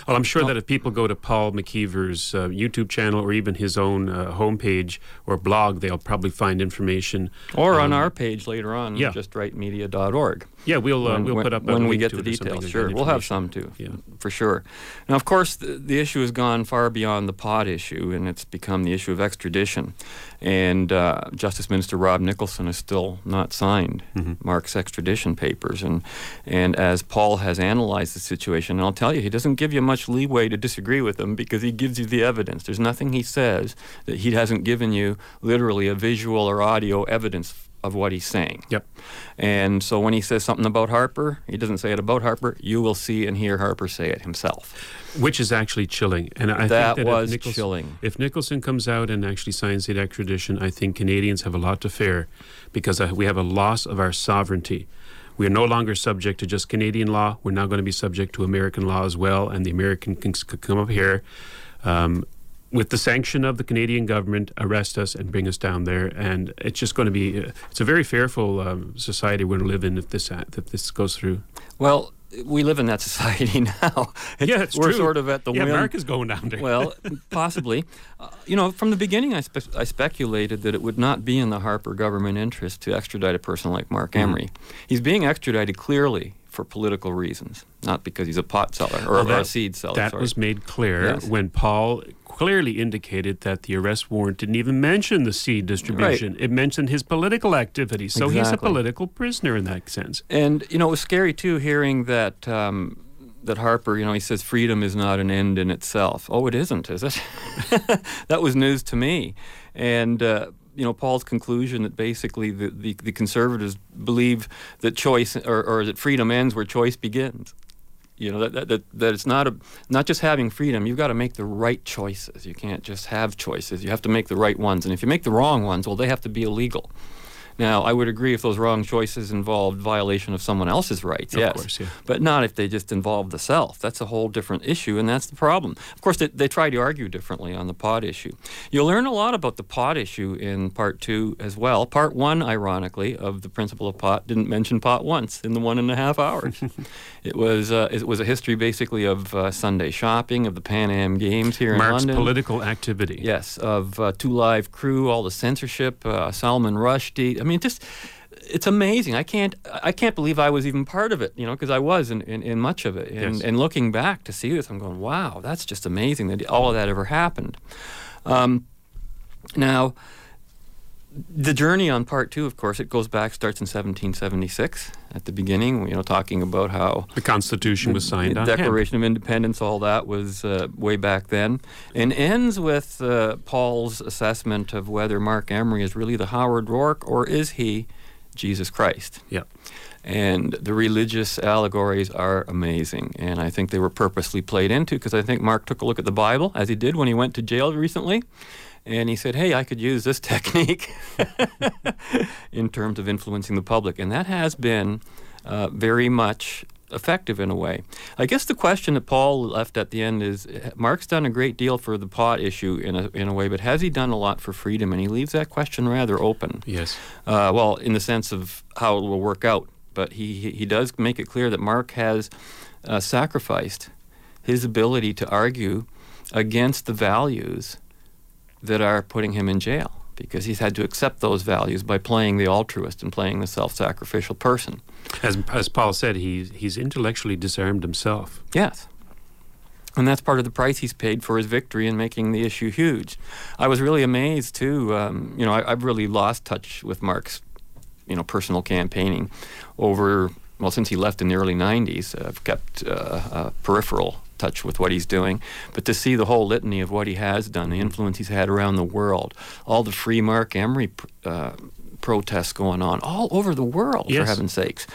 Well, I'm sure that if people go to Paul McKeever's uh, YouTube channel or even his own uh, homepage or blog, they'll probably find information. Or um, on our page later on, yeah. justrightmedia.org. Yeah, we'll uh, when, we'll put up when we get the details. Sure, we'll have some too, yeah. for sure. Now, of course, the, the, issue has gone far beyond the pot issue, and it's become the issue of extradition. And uh, Justice Minister Rob Nicholson has still not signed mm-hmm. Marc's extradition papers. And and as Paul has analyzed the situation, and I'll tell you, he doesn't give you much leeway to disagree with him because he gives you the evidence. There's nothing he says that he hasn't given you literally a visual or audio evidence of what he's saying. Yep. And so when he says something about Harper, he doesn't say it about Harper. You will see and hear Harper say it himself. Which is actually chilling. And I that think that was if Nicholson, chilling. If Nicholson comes out and actually signs the extradition, I think Canadians have a lot to fear because uh, we have a loss of our sovereignty. We are no longer subject to just Canadian law. We're now going to be subject to American law as well, and the American could come up here. Um, with the sanction of the Canadian government, arrest us and bring us down there. And it's just going to be, uh, it's a very fearful um, society we're going to live in if this, if this goes through. Well, we live in that [LAUGHS] society now. It's, yeah, it's we're true. sort of at the yeah, whim. America's going down there. well, [LAUGHS] possibly. Uh, you know, from the beginning, I, spe- I, speculated that it would not be in the Harper government interest to extradite a person like Marc Mm-hmm. Emery. He's being extradited clearly for political reasons, not because he's a pot seller or, Well, or a seed seller. That sorry. was made clear Yes. when Paul clearly indicated that the arrest warrant didn't even mention the seed distribution. It mentioned his political activity. So he's a political prisoner in that sense. And you know, it was scary too hearing that um, that Harper. You know, he says freedom is not an end in itself. Oh, it isn't, is it? [LAUGHS] that was news to me. And uh, you know, Paul's conclusion that basically the, the, the conservatives believe that choice or, or that freedom ends where choice begins. You know that, that, that, that it's not a not just having freedom. You've got to make the right choices. You can't just have choices. You have to make the right ones. And if you make the wrong ones, well, they have to be illegal. Now, I would agree if those wrong choices involved violation of someone else's rights, Of yes. course, yeah. But not if they just involve the self. That's a whole different issue, and that's the problem. Of course, they, they try to argue differently on the pot issue. You'll learn a lot about the pot issue in part two as well. Part one, ironically, of the principle of pot didn't mention pot once in the one and a half hours. [LAUGHS] it was uh, it was a history basically of uh, Sunday shopping, of the Pan Am Games here Marc's in London. political activity. Yes, of uh, Two Live Crew, all the censorship, uh, Salman Rushdie. I mean, just it's amazing. I can't I can't believe I was even part of it. You know, because I was in, in, in much of it. And, Yes. and looking back to see this, I'm going, wow, that's just amazing that all of that ever happened. Um, now. The journey on part two, of course, it goes back, starts in 1776 at the beginning, you know, talking about how The Constitution was signed the. Declaration of Independence, all that was uh, way back then, and ends with uh, Paul's assessment of whether Marc Emery is really the Howard Roark or is he Jesus Christ. Yeah. And the religious allegories are amazing, and I think they were purposely played into because I think Marc took a look at the Bible as he did when he went to jail recently. And he said, "Hey, I could use this [LAUGHS] technique in terms of influencing the public," and that has been uh, very much effective in a way. I guess the question that Paul left at the end is: Marc's done a great deal for the pot issue in a in a way, but has he done a lot for freedom? And he leaves that question rather open. Yes. Uh, well, in the sense of how it will work out, but he he, does make it clear that Marc has uh, sacrificed his ability to argue against the values that are putting him in jail because he's had to accept those values by playing the altruist and playing the self-sacrificial person. As, as Paul said, he, he's intellectually disarmed himself. Yes. And that's part of the price he's paid for his victory in making the issue huge. I was really amazed too. Um, you know, I, have really lost touch with Marc's, you know, personal campaigning over well since he left in the early '90s. I've kept uh, a peripheral touch with what he's doing, but to see the whole litany of what he has done, the influence he's had around the world, all the free Marc Emery uh, protests going on all over the world, yes. for heaven's sakes.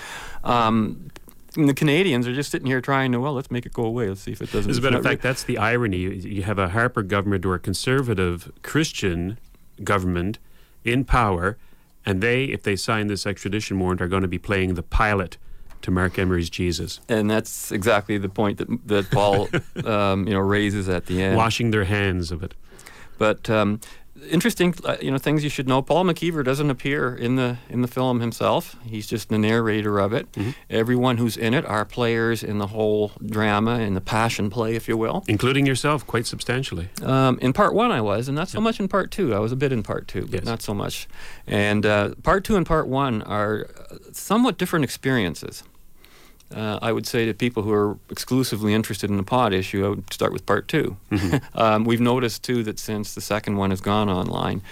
Um, the Canadians are just sitting here trying to, well, let's make it go away. Let's see if it doesn't. As a matter of fact, that's the irony. You have a Harper government or a conservative Christian government in power, and they, if they sign this extradition warrant, are going to be playing the Pilate to Marc Emery's Jesus. And that's exactly the point that that Paul, [LAUGHS] um, you know, raises at the end. Washing their hands of it. But um, interesting, uh, you know, things you should know. Paul McKeever doesn't appear in the in the film himself. He's just the narrator of it. Mm-hmm. Everyone who's in it are players in the whole drama, in the passion play, if you will. Including yourself, quite substantially. Um, in part one, I was, and not so much in part two. I was a bit in part two, but Yes. not so much. And uh, part two and part one are somewhat different experiences. Uh, I would say to people who are exclusively interested in the pod issue, I would start with part 2 [LAUGHS] um, we've noticed too that since the second one has gone online,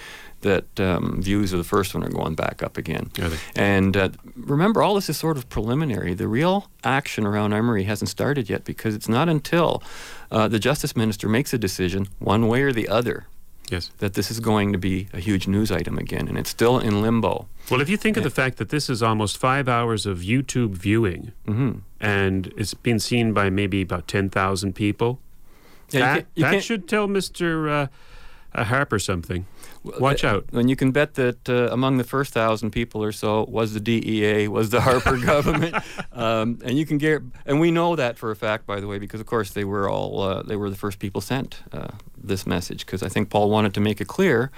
that um, views of the first one are going back up again. And uh, remember, all this is sort of preliminary. The real action around Emery hasn't started yet because it's not until uh, the justice minister makes a decision, one way or the other, Yes. that this is going to be a huge news item again, and it's still in limbo. Well, if you think of the fact that this is almost five hours of YouTube viewing, Mm-hmm. and it's been seen by maybe about 10,000 people, Yeah, you that, can't- you that should tell Mr. Uh, uh, Harper something. Watch out. And you can bet that uh, among the first thousand people or so was the DEA, was the Harper [LAUGHS] government, um, and you can get, and we know that for a fact, by the way, because of course they were all uh, they were the first people sent uh, this message, because I think Paul wanted to make it clear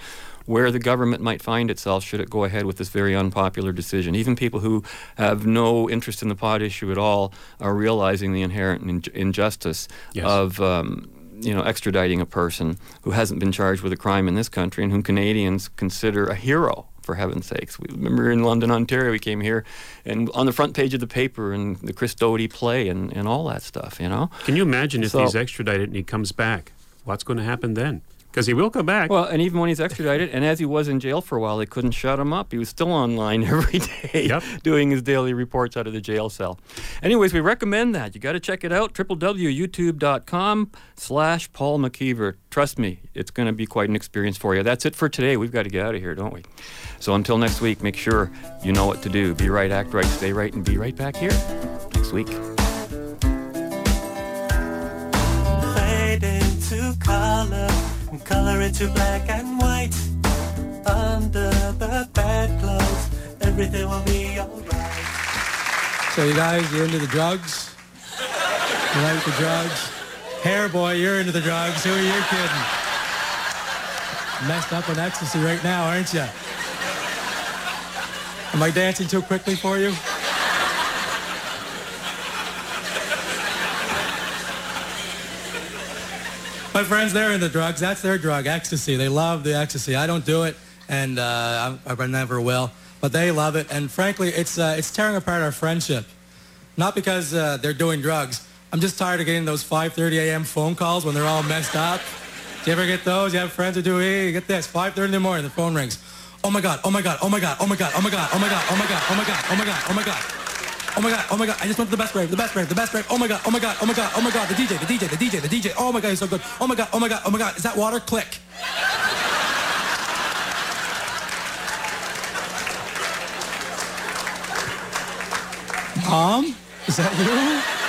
where the government might find itself should it go ahead with this very unpopular decision. Even people who have no interest in the pot issue at all are realizing the inherent in- injustice Yes. of. Um, you know, extraditing a person who hasn't been charged with a crime in this country and whom Canadians consider a hero, for heaven's sakes. We remember in London, Ontario, we came here and on the front page of the paper and the Chris Doty play and, and all that stuff, you know? Can you imagine if So- he's extradited and he comes back? What's going to happen then? Because he will come back. Well, and even when he's extradited, and as he was in jail for a while, they couldn't shut him up. He was still online [LAUGHS] every day Yep. doing his daily reports out of the jail cell. Anyways, we recommend that. You got to check it out, www.youtube.com slash Paul McKeever. Trust me, it's going to be quite an experience for you. That's it for today. We've got to get out of here, don't we? So until next week, make sure you know what to do. Be right, act right, stay right, and be right back here next week. fade into color and color into black and white. Under the bedclothes, everything will be alright. So you guys, you're into the drugs? You like the drugs? Hair boy, you're into the drugs. Who are you kidding? Messed up on ecstasy right now, aren't you? Am I dancing too quickly for you? My friends, they're into drugs. That's their drug, ecstasy. They love the ecstasy. I don't do it, and uh, I, I never will. But they love it, and frankly, it's uh, it's tearing apart our friendship. Not because uh, they're doing drugs. I'm just tired of getting those 5:30 a.m. phone calls when they're all messed up. Do you ever get those? You have friends who do. Hey, get this. 5:30 in the morning, the phone rings. Oh my God! Oh my God! Oh my God! Oh my God! Oh my God! Oh my God! Oh my God! Oh my God! Oh my God! Oh my God! Oh my god, oh my god, oh my god, I just went to the best rave, the best rave, the best rave. Oh my god, oh my god, oh my god, oh my god, the DJ, the DJ, the DJ, the DJ. Oh my god, he's so good. Oh my god, oh my god, oh my god. Is that water? Click. Mom? Is that you?